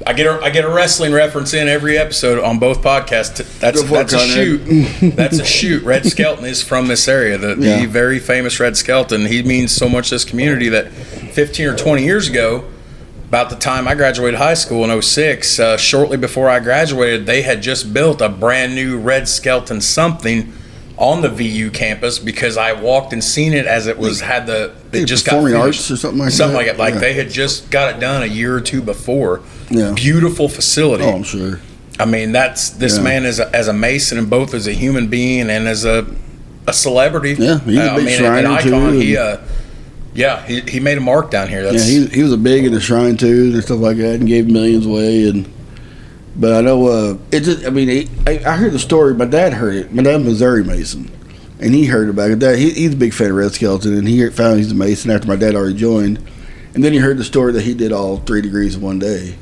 I get a I get a wrestling reference in every episode on both podcasts. That's Go for it, that's a shoot. That's a shoot. Red Skelton is from this area. The, Yeah. the very famous Red Skelton. He means so much to this community that 15 or 20 years ago, about the time I graduated high school in 06, uh, shortly before I graduated, they had just built a brand new Red Skelton something on the VU campus because I walked and seen it as it was had the it just got finished. arts or something like something that? like it. Like Yeah. they had just got it done a year or two before. Yeah. Beautiful facility. Oh, I'm sure. I mean, that's this Yeah. man is a, as a mason and both as a human being and as a a celebrity. Yeah, he's a Uh, big I mean, an icon. too, He, uh, yeah, he, he made a mark down here. Yeah, he, he was a big in the shrine too and stuff like that, and gave millions away. And but I know uh, it just. I mean, he, I, I heard the story. My dad heard it. My dad's Missouri Mason, and he heard about it. Dad, he, he's a big fan of Red Skelton, and he found he's a Mason after my dad already joined. And then he heard the story that he did all three degrees in one day.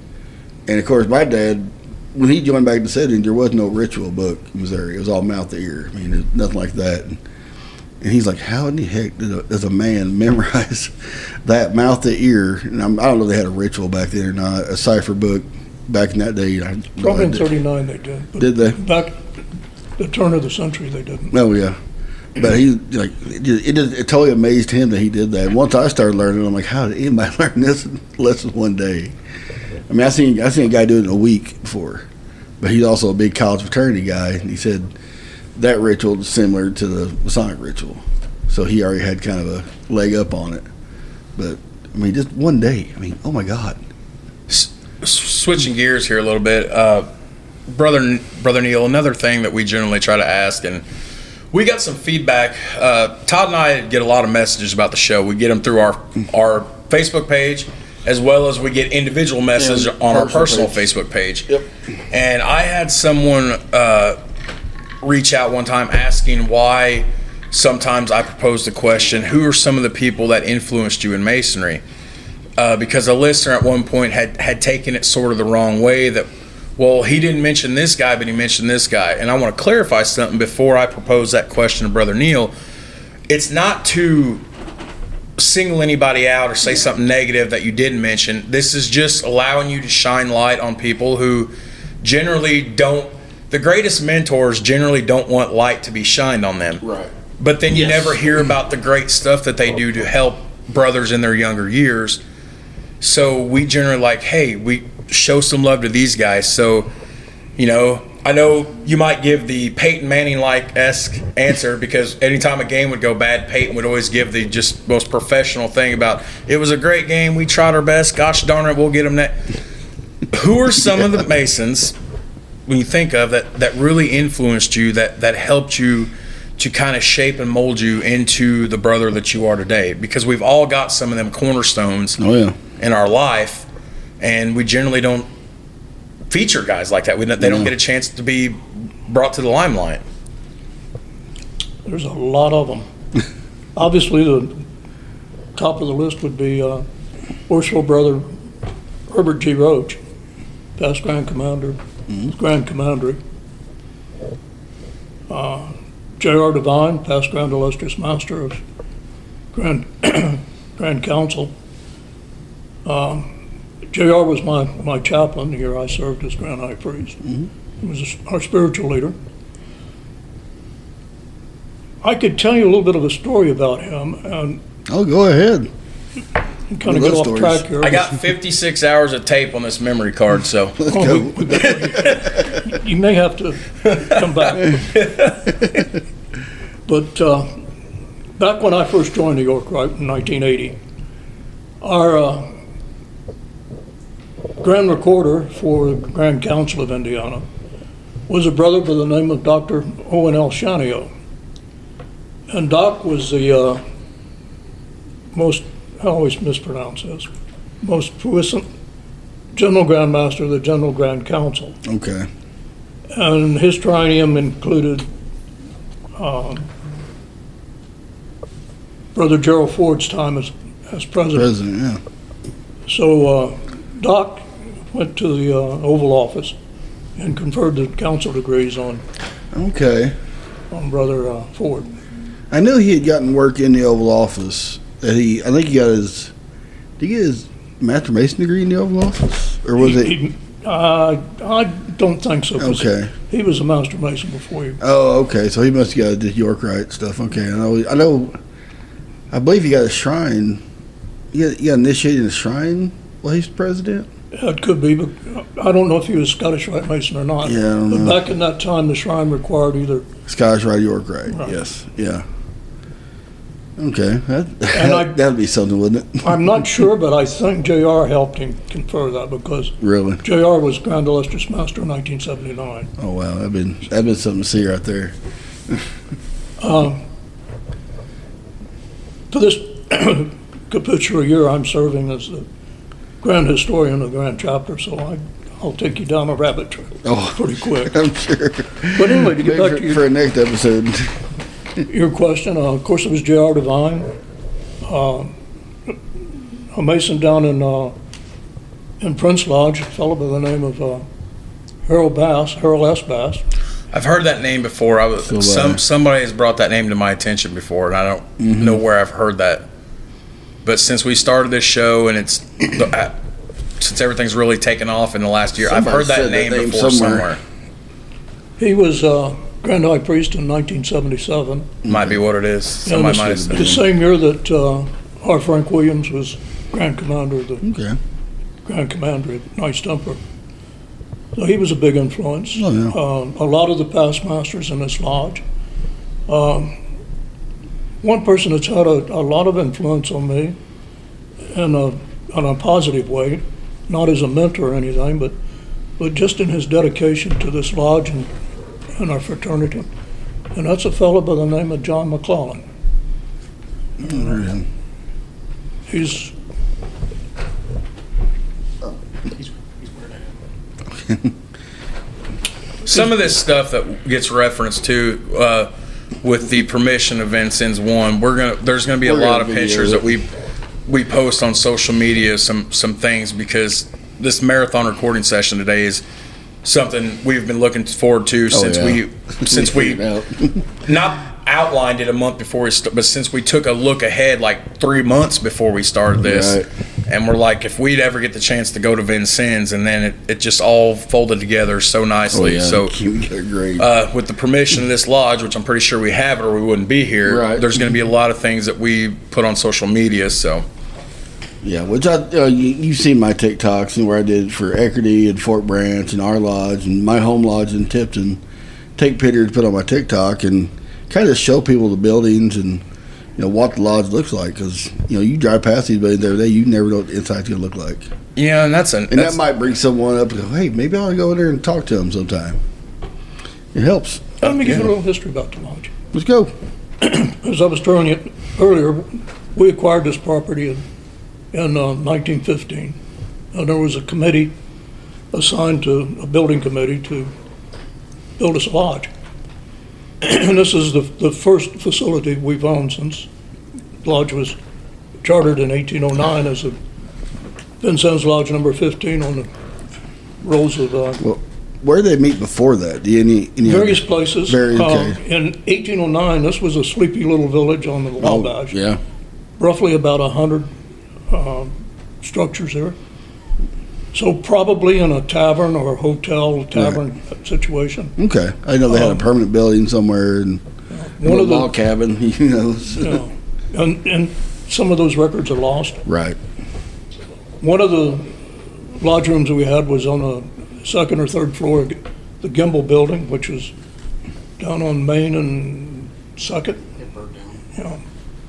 And of course, my dad, when he joined back to setting, there was no ritual book in Missouri. It was all mouth to ear. I mean, nothing like that. And, and he's like, "How in the heck did a, does a man memorize that mouth to ear?" And I'm, I don't know if they had a ritual back then or not, a cipher book back in that day. I, Probably in '39 they did. Did they? Back the turn of the century, they didn't. Oh yeah, but he like it, it, it totally amazed him that he did that. Once I started learning, I'm like, how did anybody learn this lesson one day? I mean, I seen I seen a guy do it in a week before, but he's also a big college fraternity guy, and he said that ritual is similar to the Masonic ritual, so he already had kind of a leg up on it. But I mean, just one day. I mean, oh my God. S- switching gears here a little bit, uh, brother brother Neil. Another thing that we generally try to ask, and we got some feedback. Uh, Todd and I get a lot of messages about the show. We get them through our our Facebook page, as well as we get individual messages Yeah, on our personal personal page. Facebook page. Yep. And I had someone uh, reach out one time asking why sometimes I proposed the question, who are some of the people that influenced you in masonry? Uh, because a listener at one point had, had taken it sort of the wrong way that, well, he didn't mention this guy, but he mentioned this guy. And I want to clarify something before I propose that question to Brother Neil. It's not to single anybody out or say something negative that you didn't mention. This is just allowing you to shine light on people who generally don't. The greatest mentors generally don't want light to be shined on them. Right. But then you Yes. never hear about the great stuff that they do to help brothers in their younger years. So we generally like, hey, we show some love to these guys. So, you know, I know you might give the Peyton Manning like esque answer because anytime a game would go bad, Peyton would always give the just most professional thing about it was a great game. We tried our best. Gosh darn it, we'll get them next. Who are some of the Masons when you think of that that really influenced you that that helped you to kind of shape and mold you into the brother that you are today because we've all got some of them cornerstones Oh yeah. in our life and we generally don't feature guys like that we don't, they don't get a chance to be brought to the limelight There's a lot of them. Obviously, the top of the list would be uh, worshipful brother Herbert G. Roach, past Grand Commander, Grand Commander. Uh, J.R. Devine, past Grand Illustrious Master of Grand, Grand Council. Um, J.R. was my, my chaplain the year I served as Grand High Priest. He was our spiritual leader. I could tell you a little bit of a story about him and Oh, go ahead. Kind of Love get off stories. track here. i got 56 hours of tape on this memory card so Oh, we- we better- You may have to come back. But uh, back when I first joined New York Rite, in 1980, our uh, Grand Recorder for the Grand Council of Indiana was a brother by the name of Dr. Owen L. Shanio. And Doc was the uh, most, I always mispronounce this, most puissant General Grand Master of the General Grand Council. Okay. And his triennium included um, Brother Gerald Ford's time as, as president. President. Yeah. So uh, Doc went to the uh, Oval Office and conferred the council degrees on, Okay. on Brother uh, Ford. I knew he had gotten work in the Oval Office. That he, I think he got his. Did he get his Master Mason degree in the Oval Office, or was it? He- uh, I don't think so. Okay. He was a master mason before you. Oh, okay. So he must have got the York Rite stuff. Okay, I know. I know. I believe he got a shrine. He got, he got initiated in a shrine while he's president. it could be, but I don't know if he was Scottish Rite Mason or not. Yeah, But know. back in that time, the shrine required either Scottish Rite, York Rite. Right. Yes. Yeah. Okay. That, And I- that'd be something, wouldn't it? I'm not sure, but I think JR helped him confer that because Really? JR was Grand Illustrious Master in 1979. Oh wow, that'd been that'd been something to see right there. Um, For this capitular year, I'm serving as the Grand Historian of the Grand Chapter, so I, I'll take you down a rabbit trail Oh, pretty quick. I'm sure. But anyway, to get Maybe back for, to your for a next episode. Your question, uh, of course, it was J.R. Devine, uh, a Mason down in, uh, in Prince Lodge, a fellow by the name of uh, Harold Bass, Harold S. Bass. I've heard that name before. I was So, some somebody has brought that name to my attention before, and I don't Mm-hmm. know where I've heard that. But since we started this show, and it's uh, since everything's really taken off in the last year, I've heard that said that name, name before somewhere. somewhere. He was uh, Grand High Priest in 1977. Might be what it is. Somebody might have said. The same year that uh, R. Frank Williams was Grand Commander of the Okay. Grand Commander at Knights Templar. So he was a big influence. Oh, yeah. Um, a lot of the past masters in this lodge. Um, one person that's had a, a lot of influence on me in a, in a positive way, not as a mentor or anything, but, but just in his dedication to this lodge and, and our fraternity. And that's a fellow by the name of John McClellan. Yeah. He's Some of this stuff that gets referenced to uh, with the permission of Vincennes one, we're gonna there's gonna be a We're lot of pictures it. that we we post on social media some some things because this marathon recording session today is something we've been looking forward to since Oh, yeah. we since we out. not outlined it a month before we st- but since we took a look ahead like three months before we started this Right. and we're like if we'd ever get the chance to go to Vincennes and then it, it just all folded together so Oh, nicely yeah. so great. uh, with the permission of this lodge, which I'm pretty sure we have it or we wouldn't be here, Right. there's going to be a lot of things that we put on social media. So, Yeah, which I uh, you, you've seen my TikToks and where I did for Eckerty and Fort Branch and our lodge and my home lodge in Tipton. Take pictures, put on my TikTok, and kind of show people the buildings and you know what the lodge looks like because you know you drive past these buildings every day, you never know what the inside's gonna look like, yeah, and that's an and that's, that might bring someone up and go, hey, maybe I'll go in there and talk to them sometime. It helps. Let me give you Yeah. a little history about the lodge. Let's go. As I was telling you earlier, we acquired this property in, in uh, 1915. And there was a committee assigned to, a building committee to build us a lodge. And this is the, the first facility we've owned since the lodge was chartered in 1809 as a Vincennes Lodge Number 15 on the rolls of uh, Where did they meet before that? Do you any any various places. Very, okay. In 1809, this was a sleepy little village on the Oh, Wabash. yeah. Roughly about a hundred um, structures there. So probably in a tavern or a hotel tavern situation. Okay. I know they had a Um, permanent building somewhere and One a of log the, cabin, you know. so- you know, and, and some of those records are lost. Right. One of the lodge rooms that we had was on the second or third floor, of the Gimbel Building, which was down on Main and Second. It burned down. Yeah,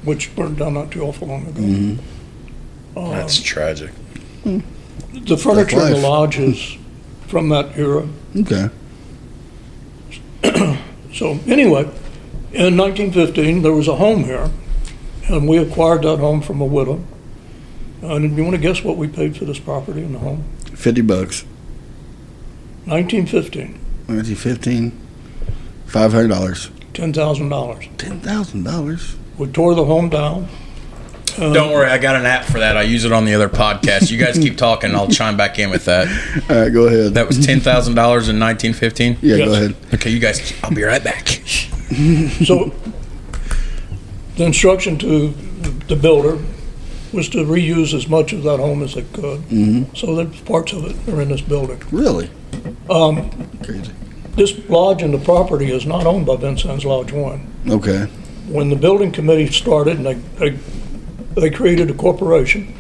which burned down not too awful long ago. Uh, that's tragic. The furniture in the life. lodge is from that era. Okay. So anyway, in 1915, there was a home here, and we acquired that home from a widow. And you want to guess what we paid for this property and the home? 50 bucks. 1915, 1915. $500. $10,000. $10,000. We tore the home down. Uh, Don't worry, I got an app for that. I use it on the other podcast. You guys keep talking, I'll chime back in with that. All right, go ahead. That was ten thousand dollars in nineteen fifteen. yeah, Yes. go ahead. Okay, you guys, I'll be right back. So the instruction to the builder was to reuse as much of that home as they could. Mm-hmm. So that parts of it are in this building. Really? Um, Crazy. This lodge and the property is not owned by Vincennes Lodge One. Okay. When the building committee started, and they, they, they created a corporation,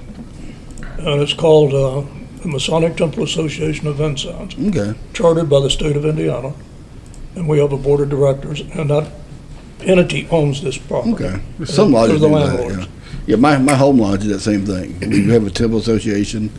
and it's called uh, the Masonic Temple Association of Vincennes, Okay. chartered by the state of Indiana, and we have a board of directors, and that entity owns this property. Okay. Some They're lodges the do that, landlords. yeah. Yeah, my, my home lodge did that same thing. We have a temple association.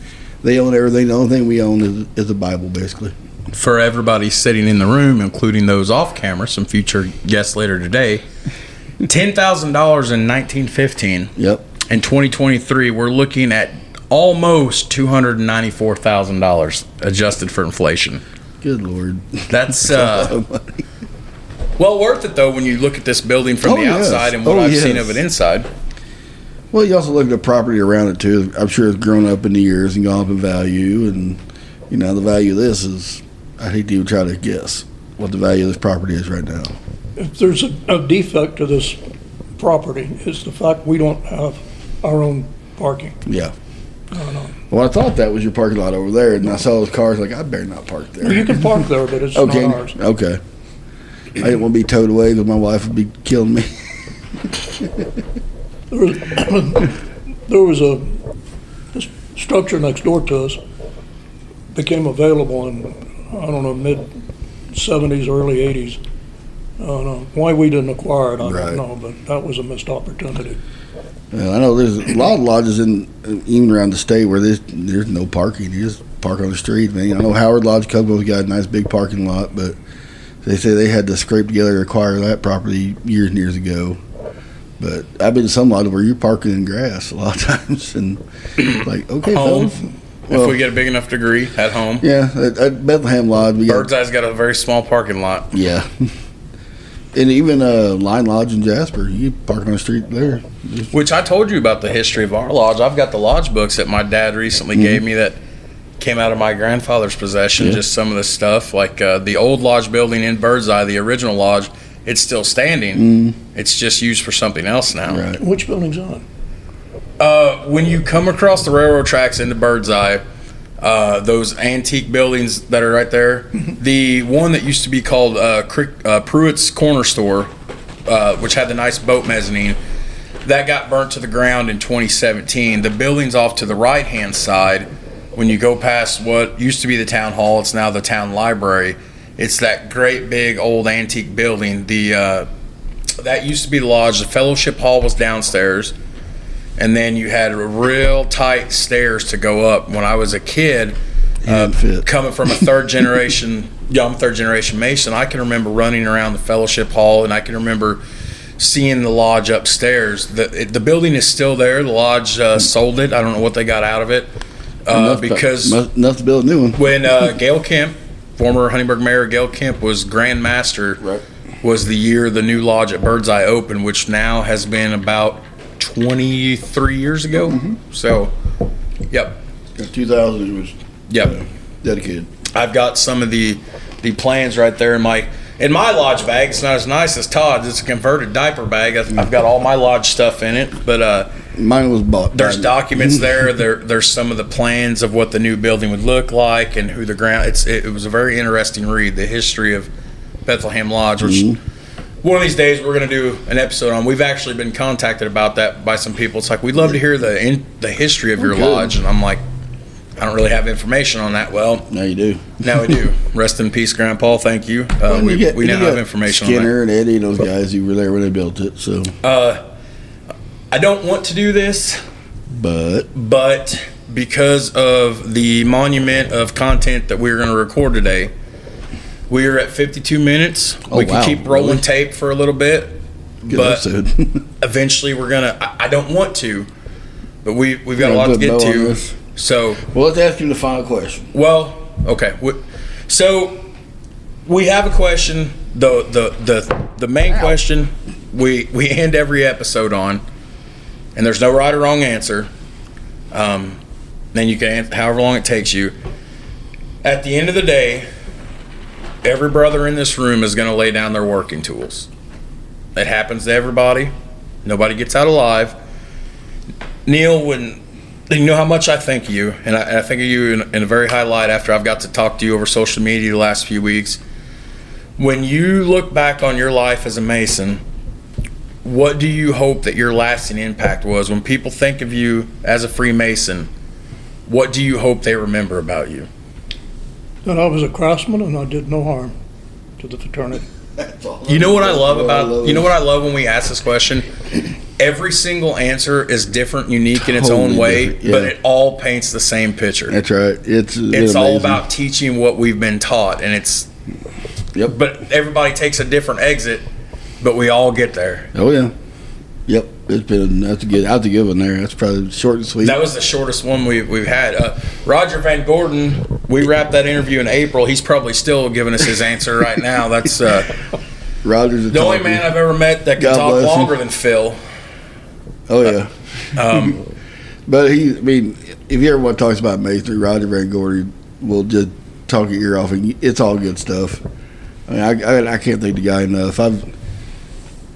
They own everything. The only thing we own is, is the Bible, basically. For everybody sitting in the room, including those off camera, some future guests later today, ten thousand dollars in nineteen fifteen. Yep. In 2023, we're looking at almost $294,000 adjusted for inflation. Good Lord. That's uh, well worth it though when you look at this building from Oh, the yes. outside and what Oh, I've seen of it inside. Well, you also look at the property around it too. I'm sure it's grown up in the years and gone up in value, and you know the value of this is. I hate to even try to guess what the value of this property is right now. If there's a, a defect to this property, is the fact we don't have our own parking. Yeah. I don't know. Well, I thought that was your parking lot over there, and I saw those cars. Like, I better not park Well, there. You can park there, but it's not Okay. ours. Okay. I didn't want to be towed away because my wife would be killing me. There was, there was a this structure next door to us became available in, I don't know, mid seventies, early eighties. I don't know why we didn't acquire it, I Right. don't know, but that was a missed opportunity. I know there's a lot of lodges in even around the state where there's there's no parking. You just park on the street. Man, I know Howard Lodge Coco's got a nice big parking lot, but they say they had to scrape together to acquire that property years and years ago. But I've been to some lodges where you're parking in grass a lot of times, and like okay, Home, fellas. if we get a big enough degree at home. Yeah, at, at Bethlehem Lodge, we got Bird's Eye's got a very small parking lot. yeah. And even uh, Line Lodge in Jasper, you park on the street there. Which I told you about the history of our lodge. I've got the lodge books that my dad recently gave me that came out of my grandfather's possession. Yeah. Just some of the stuff, like uh, the old lodge building in Birdseye, the original lodge. It's still standing. It's just used for something else now. Right. Which building's on? Uh, when you come across the railroad tracks into Birdseye, uh, those antique buildings that are right there, the one that used to be called uh, Crick, uh, Pruitt's Corner Store, uh, which had the nice boat mezzanine, that got burnt to the ground in 2017. The buildings off to the right hand side, when you go past what used to be the town hall, it's now the town library. It's that great big old antique building. The uh, that used to be the lodge. The fellowship hall was downstairs and then you had real tight stairs to go up. When I was a kid, uh, coming from a third generation, young third generation Mason, I can remember running around the fellowship hall, and I can remember seeing the lodge upstairs. the it, The building is still there. The lodge uh, sold it. I don't know what they got out of it uh, Enough to- because must- enough to build a new one. when uh, Gail Kemp, former Huntingburg Mayor Gail Kemp, was Grand Master, Right. was the year the new lodge at Birdseye opened, which now has been about 23 years ago. Mm-hmm. So, yep, In 2000, it was yep. dedicated. I've got some of the the plans right there in my in my lodge bag. It's not as nice as Todd's. It's a converted diaper bag. I've, I've got all my lodge stuff in it, but uh, Mine was bought. there's documents there. There there's some of the plans of what the new building would look like and who the ground. It's it, it was a very interesting read. The history of Bethlehem Lodge, which one of these days we're going to do an episode on. We've actually been contacted about that by some people. It's like we'd love to hear the in, the history of your good. lodge, and I'm like, I don't really have information on that. Well, Now you do. now we do. Rest in peace, Grandpa. Thank you. Uh, And we you get- we now have information on that. Skinner and Eddie and those guys who were there when they built it. So, I don't want to do this, but but because of the monument of content that we're going to record today, we are at 52 minutes. Oh, we can wow. keep rolling Really? tape for a little bit, good but eventually we're gonna. I, I don't want to, but we we've got a lot to get to. this. So well, let's ask you the final question. Well, okay. So we have a question. The the the the main question we we end every episode on, and there's no right or wrong answer. Um, then you can answer however long it takes you. At the end of the day, every brother in this room is going to lay down their working tools. It happens to everybody. Nobody gets out alive. Neil, when you know how much I think of you, and I, and I think of you in, in a very high light after I've got to talk to you over social media the last few weeks. When you look back on your life as a Mason, what do you hope that your lasting impact was? When people think of you as a Freemason, what do you hope they remember about you? That I was a craftsman and I did no harm to the fraternity. You know what I love about you know what I love when we ask this question? Every single answer is different, unique in its own way, yeah. but it all paints the same picture. That's right. It's it's all about teaching what we've been taught and it's Yep. but everybody takes a different exit but we all get there oh yeah. It's been that's a good. That's a good one there. That's probably short and sweet. that was the shortest one we've, we've had uh, roger van gordon we wrapped that interview in april he's probably still giving us his answer right now that's uh, Rogers. the only man i've ever met that can God talk bless him. longer than phil Oh yeah. um, But he, I mean, if you ever want to talk about masonry, Roger Van Gordon will just talk your ear off, and it's all good stuff. I mean, I, I, I can't thank the guy enough. I've,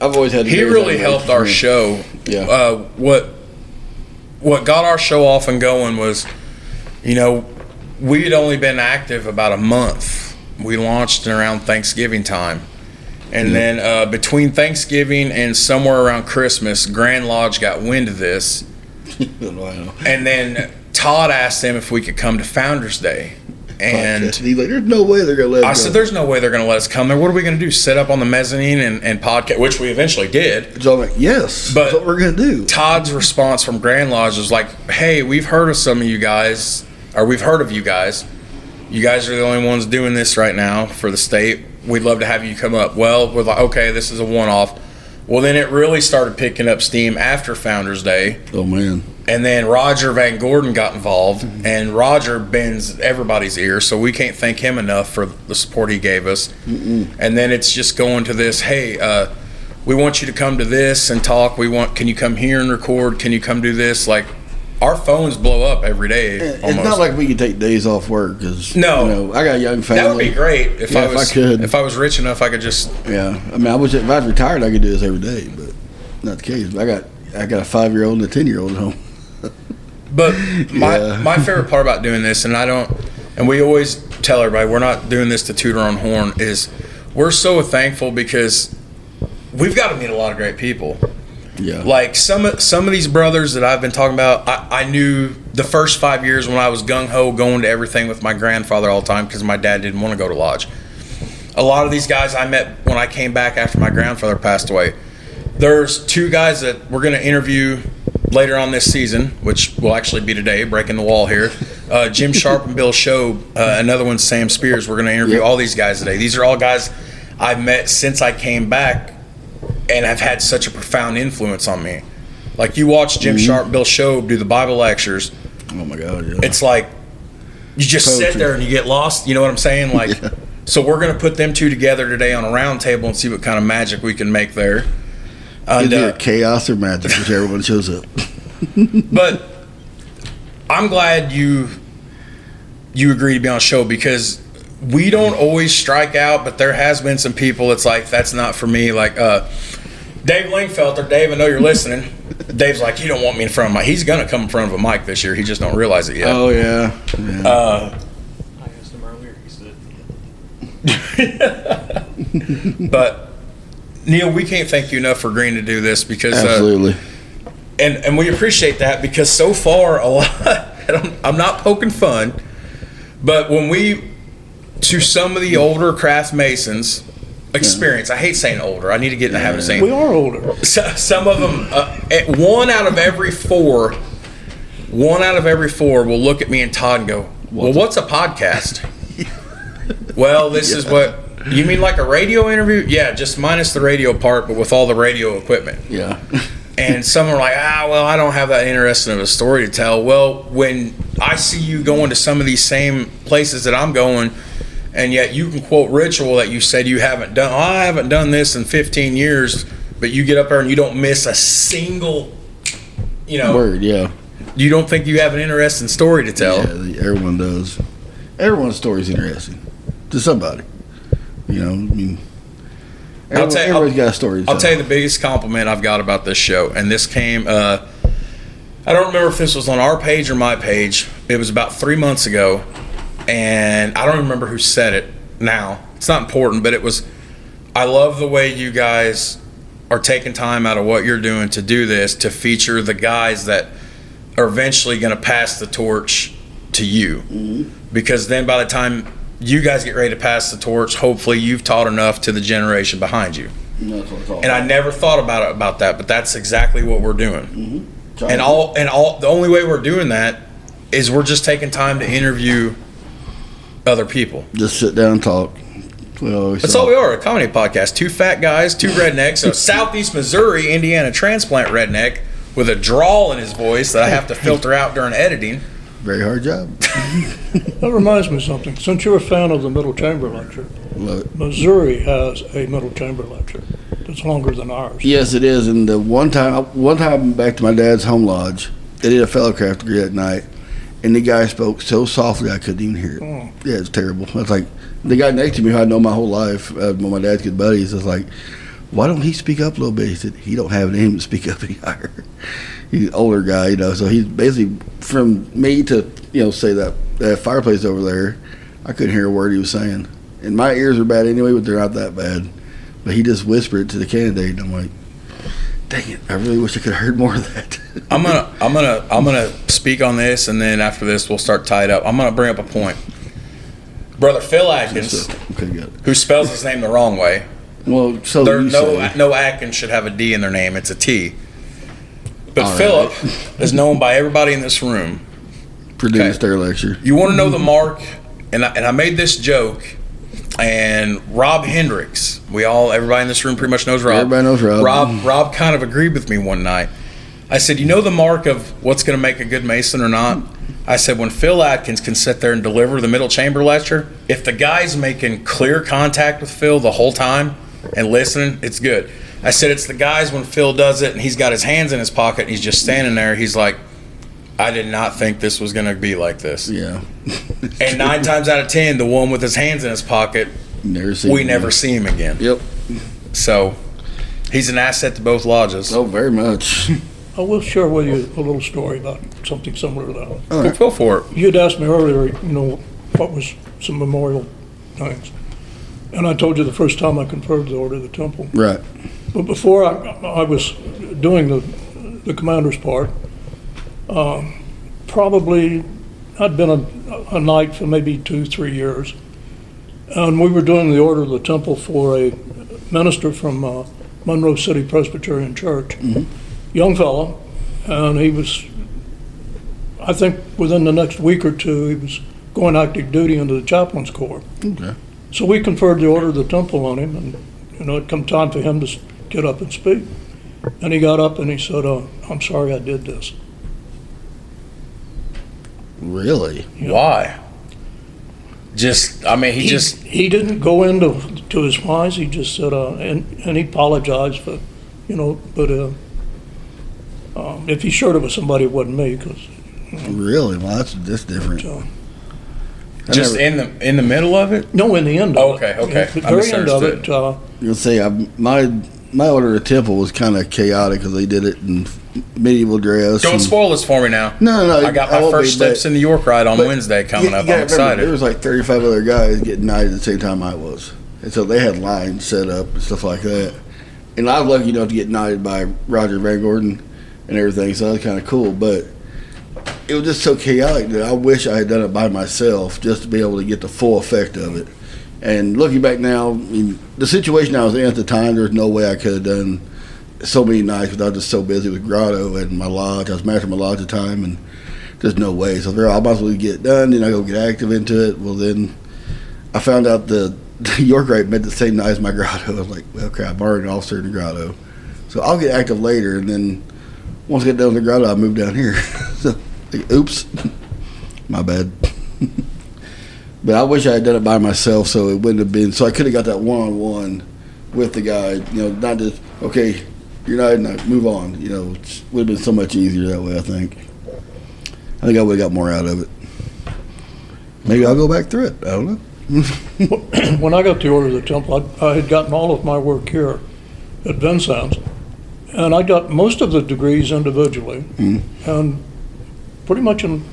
I've always had. he really helped our show Yeah. uh, what what got our show off and going was you know we had only been active about a month we launched around thanksgiving time And then uh, between Thanksgiving and somewhere around Christmas, Grand Lodge got wind of this. And then Todd asked them if we could come to Founders Day. And he's like, "There's no way they're gonna let." I said, go." "There's no way they're going to let us come there. What are we going to do? Sit up on the mezzanine and, and podcast?" Which we eventually did. So I'm like, "Yes, But- that's what we're gonna do." Todd's response from Grand Lodge was like, "Hey, we've heard of some of you guys, or we've heard of you guys. You guys are the only ones doing this right now for the state. We'd love to have you come up." Well, we're like, "Okay, this is a one-off." Well, then it really started picking up steam after Founders Day. Oh man, And then Roger Van Gordon got involved, and Roger bends everybody's ear, so we can't thank him enough for the support he gave us. And then it's just going to this, hey, uh, we want you to come to this and talk. We want, can you come here and record? Can you come do this? Like, our phones blow up every day. it's not like we can take days off work because No. you know, I got a young family. that would be great if Yeah, I if I was could. if I was rich enough I could just Yeah, I mean, I wish if I was retired, I could do this every day, but not the case. I got I got a five year old and a ten year old at home. But my Yeah. my favorite part about doing this, and I don't, and we always tell everybody we're not doing this to toot our own horn, is we're so thankful because we've got to meet a lot of great people. Yeah, Like some of some of these brothers that I've been talking about, I, I knew the first five years when I was gung ho going to everything with my grandfather all the time because my dad didn't want to go to lodge. A lot of these guys I met when I came back after my grandfather passed away. There's two guys that we're going to interview later on this season, which will actually be today, breaking the wall here. Uh, Jim Sharp and Bill Show. Uh, another one, Sam Spears. We're going to interview Yep. all these guys today. These are all guys I've met since I came back and have had such a profound influence on me. Like you watch Jim Sharp, Bill Show do the Bible lectures. oh my god, yeah. It's like you just sit there and you get lost. You know what I'm saying? Like, Yeah. so we're gonna put them two together today on a round table and see what kind of magic we can make there. And, Either uh, chaos or magic, whichever one shows up. but I'm glad you you agree to be on the show because we don't always strike out, but there has been some people it's like that's not for me. Like uh, Dave Lingfelter, Dave, I know you're listening. Dave's like, you don't want me in front of my. He's gonna come in front of a mic this year. He just don't realize it yet. Oh yeah, yeah. Uh, I asked him earlier. He said, but Neil, we can't thank you enough for agreeing to do this because uh, absolutely. and and we appreciate that because so far a lot I'm, I'm not poking fun but when we to some of the older craft masons experience i hate saying older i need to get in the habit of saying We are older. so, some of them uh, one out of every four one out of every four will look at me and todd and go well what's a podcast well this is what you mean like a radio interview yeah just minus the radio part but with all the radio equipment Yeah, and some are like, ah, well, I don't have that interesting of a story to tell. Well, when I see you going to some of these same places that I'm going, and yet you can quote ritual that you said you haven't done. Oh, I haven't done this in 15 years, but you get up there and you don't miss a single, you know, word. Yeah, you don't think you have an interesting story to tell. yeah. Everyone does. Everyone's story is interesting to somebody. You know, I mean, I'll tell you- everybody's got a story. To I'll tell you the biggest compliment I've got about this show, and this came. Uh, I don't remember if this was on our page or my page. It was about three months ago, and I don't remember who said it. Now it's not important, but it was. I love the way you guys are taking time out of what you're doing to do this to feature the guys that are eventually going to pass the torch to you, because then by the time you guys get ready to pass the torch, hopefully you've taught enough to the generation behind you. That's what it's And I never thought about it about that, but that's exactly what we're doing. Mm-hmm. Trying And all and all the only way we're doing that is we're just taking time to interview other people. just sit down and talk. That's all we are, a comedy podcast. Two fat guys, two rednecks, a southeast Missouri, Indiana transplant redneck with a drawl in his voice that I have to filter out during editing. Very hard job. That reminds me of something. Since you're a fan of the Middle Chamber Lecture, Missouri has a Middle Chamber Lecture that's longer than ours. Yes, it is. And the one time, one time back to my dad's home lodge, they did a fellowcraft degree that night, and the guy spoke so softly I couldn't even hear it. Oh. Yeah, it's terrible. It's like the guy next to me, who I know my whole life, uh, one of my dad's good buddies, is like, "Why don't he speak up a little bit?" He said, "He don't have it in him to speak up any higher." He's an older guy, you know, so he's basically from me to you know say that that fireplace over there. I couldn't hear a word he was saying, and my ears are bad anyway, but they're not that bad. But he just whispered it to the candidate, and I'm like, dang it, I really wish I could have heard more of that. I'm gonna I'm gonna I'm gonna speak on this, and then after this we'll start tied up. I'm gonna bring up a point. Brother Phil Atkins, okay, who spells his name the wrong way. Well, so There no say. no Atkins should have a D in their name. It's a T. But All Philip right. is known by everybody in this room. produced okay. their lecture. You want to know the mark? And I, and I made this joke. And Rob Hendricks, we all, everybody in this room pretty much knows Rob. Everybody knows Rob. Rob, Rob kind of agreed with me one night. I said, you know the mark of what's going to make a good Mason or not? I said, when Phil Atkins can sit there and deliver the middle chamber lecture, if the guy's making clear contact with Phil the whole time and listening, it's good. I said, it's the guys when Phil does it and he's got his hands in his pocket and he's just standing there. He's like, I did not think this was going to be like this. Yeah. And nine times out of ten, the one with his hands in his pocket, never we him. never see him again. Yep. So he's an asset to both lodges. Oh, very much. I will share with you a little story about something similar to that. All right. Go for it. You'd asked me earlier, you know, what was some memorial things. And I told you the first time I conferred the Order of the Temple. Right. But before I, I was doing the, the commander's part, um, probably I'd been a, a knight for maybe two, three years. And we were doing the Order of the Temple for a minister from uh, Monroe City Presbyterian Church, young fellow, and he was, I think within the next week or two, he was going active duty into the chaplain's corps. Okay. So we conferred the order of the temple on him, and, you know, it come time for him to get up and speak. And he got up and he said, uh, I'm sorry I did this. Really? Why? Just, I mean, he, just, He didn't go into, to his whys, he just said, uh, and, and he apologized for, you know, but, uh, um, if he shared it with somebody, it wasn't me, because, Really? Well, that's that's different. uh, I just never- in the in the middle of it. no, in the end Oh, of it. okay, okay. At the I very end of it, uh, You'll say I, my my order of temple was kind of chaotic because they did it in medieval dress. Don't and- spoil this for me now. No, no, no. I got my won't first be, steps but- in the York Rite on Wednesday coming you- up. you I'm remember. There was like 35 other guys getting knighted at the same time I was, and so they had lines set up and stuff like that. And I was lucky enough to get knighted by Roger Van Gordon and everything, so that was kind of cool. But it was just so chaotic that I wish I had done it by myself just to be able to get the full effect of it. And looking back now, I mean, the situation I was in at the time, there's no way I could have done so many nights because I was just so busy with Grotto and my lodge. I was mastering my lodge at the time, and there's no way. So I might as well get it done. Then I go get active into it. Well, then I found out the, the York rite meant the same night as my Grotto. I was like, well, crap, I'm already an officer in the Grotto. So I'll get active later, and then once I get done with the Grotto, I move down here. so, like, oops, my bad. But I wish I had done it by myself, so it wouldn't have been. So I could have got that one on one with the guy. You know, not just okay, you're not, not move on. You know, it would have been so much easier that way. I think. I think I would have got more out of it. Maybe I'll go back through it. I don't know. when I got the order of the temple, I, I had gotten all of my work here at Vincennes, and I got most of the degrees individually, mm-hmm. and pretty much in,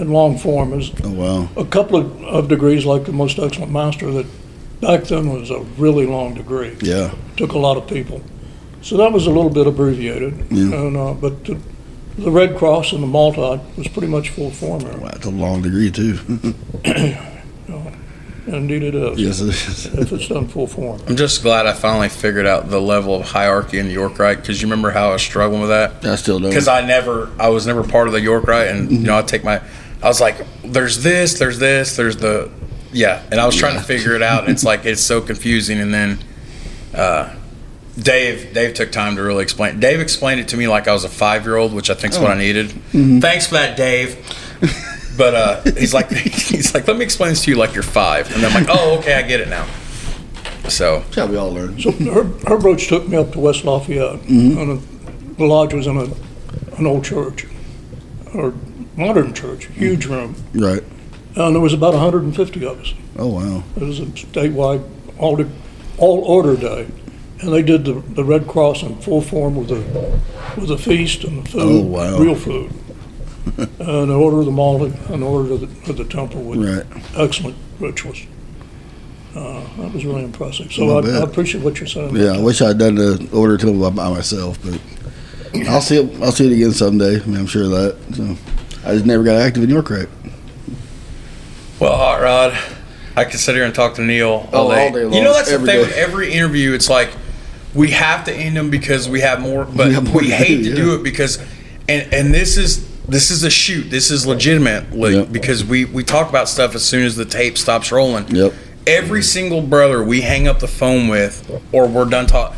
in long form. Is Oh wow. a couple of, of degrees, like the most excellent master, that back then was a really long degree. Yeah. Took a lot of people, so that was a little bit abbreviated. Yeah. And uh, but the, the Red Cross and the Malta was pretty much full form there. Wow, that's a long degree too. Indeed, it is. yes, it is. If it's done full form. I'm just glad I finally figured out the level of hierarchy in the York rite because you remember how I was struggling with that. I still don't. because I never, I was never part of the York Rite, and you know, I take my, I was like, there's this, there's this, there's the, yeah, and I was trying to figure it out, and it's like it's so confusing, and then, uh, Dave, Dave took time to really explain. Dave explained it to me like I was a five year old, which I think is what I needed. Thanks for that, Dave. But uh, he's like, he's like, let me explain this to you like you're five, and I'm like, oh, okay, I get it now. So That's how we all learn. So Herb, Herb Roach took me up to West Lafayette, and uh, the lodge was in a, an old church, or modern church, huge room, Right. and there was about 150 of us. Oh wow. It was a statewide all the, all order day, and they did the, the Red Cross in full form with a with a feast and the food, Oh, wow. real food, and the order of the Malta and the order of the, of the temple with Right. excellent rituals. Uh, That was really impressive. So I I appreciate what you're saying. Yeah, I wish I'd done the order to them by myself, but I'll see it. I'll see it again someday. I mean, I'm sure of that. So I just never got active in York Rite. Well, Hot Rod, I could sit here and talk to Neil all Oh, day. all day You know, that's the thing day. with every interview. It's like we have to end them because we have more, but We more we hate do, to do it because, and and this is this is a shoot. This is legitimate like, Yep. because we we talk about stuff as soon as the tape stops rolling. Yep. Every single brother we hang up the phone with, or we're done talking.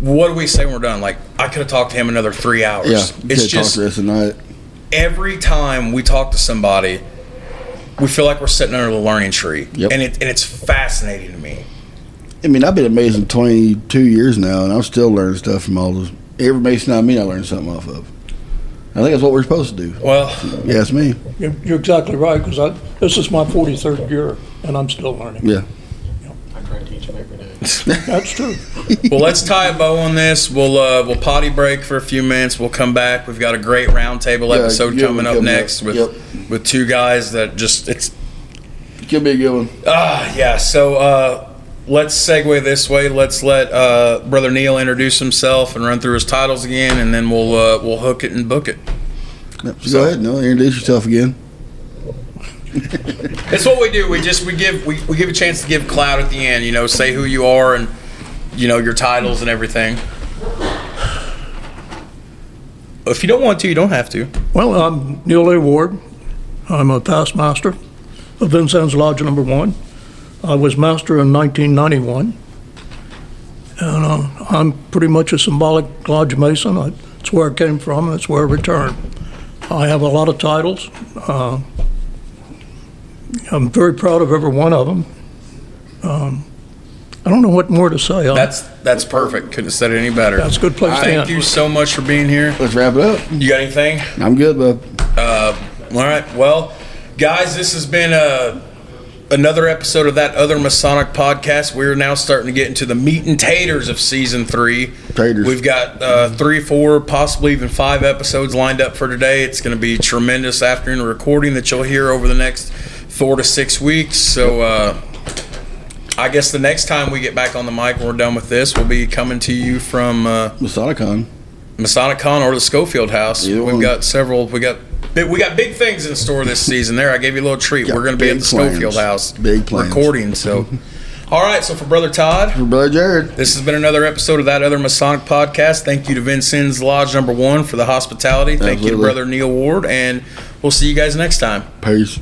What do we say when we're done? Like I could have talked to him another three hours. Yeah, it's it's just talk to us tonight. Every time we talk to somebody, we feel like we're sitting under the learning tree, Yep. and it and it's fascinating to me. I mean, I've been at Mason 22 years now, and I'm still learning stuff from all those. Every Mason I meet, I learn something off of. I think that's what we're supposed to do. Well, yes, me. You're you're exactly right, because this is my 43rd year, and I'm still learning. Yeah. I try to teach them every day. That's true. well, let's tie a bow on this. We'll uh, we'll potty break for a few minutes. We'll come back. We've got a great roundtable Yeah, episode good coming up coming up. next with Yep. with two guys that just it's Could be a good one. ah yeah. So uh, let's segue this way. Let's let uh, brother Neil introduce himself and run through his titles again, and then we'll uh, we'll hook it and book it. Yep, so go ahead. No, introduce yourself again. It's what we do. We just we give we, we give a chance to give cloud at the end. You know, say who you are and you know your titles and everything. If you don't want to, you don't have to. Well, I'm Neil A. Ward. I'm a past master of Vincennes Lodge Number One. I was master in 1991. And uh, I'm pretty much a symbolic lodge mason. I- It's where I came from, it's where I returned. I have a lot of titles. Uh, I'm very proud of every one of them. Um, I don't know what more to say. Uh, That's that's perfect. Couldn't have said it any better. That's a good place to end. Thank end. you so much for being here. Let's wrap it up. You got anything? I'm good, bub. Uh, all right. Well, guys, this has been a another episode of that other Masonic podcast. We're now starting to get into the meat and taters of season three. Taters. We've got uh, three, four, possibly even five episodes lined up for today. It's going to be tremendous afternoon recording that you'll hear over the next four to six weeks. So. Uh, I guess the next time we get back on the mic, when we're done with this, we'll be coming to you from uh, Masonicon. Masonicon or the Schofield House. Either We've one. got several. We got we got big things in store this season. There, I gave you a little treat. Got We're going to be at big the Schofield plans. House, Big plans. recording. So, all right. So for brother Todd, For Brother Jared. this has been another episode of that other Masonic podcast. Thank you to Vincennes Lodge Number One for the hospitality. Thank you to Absolutely. brother Neil Ward, and we'll see you guys next time. Peace.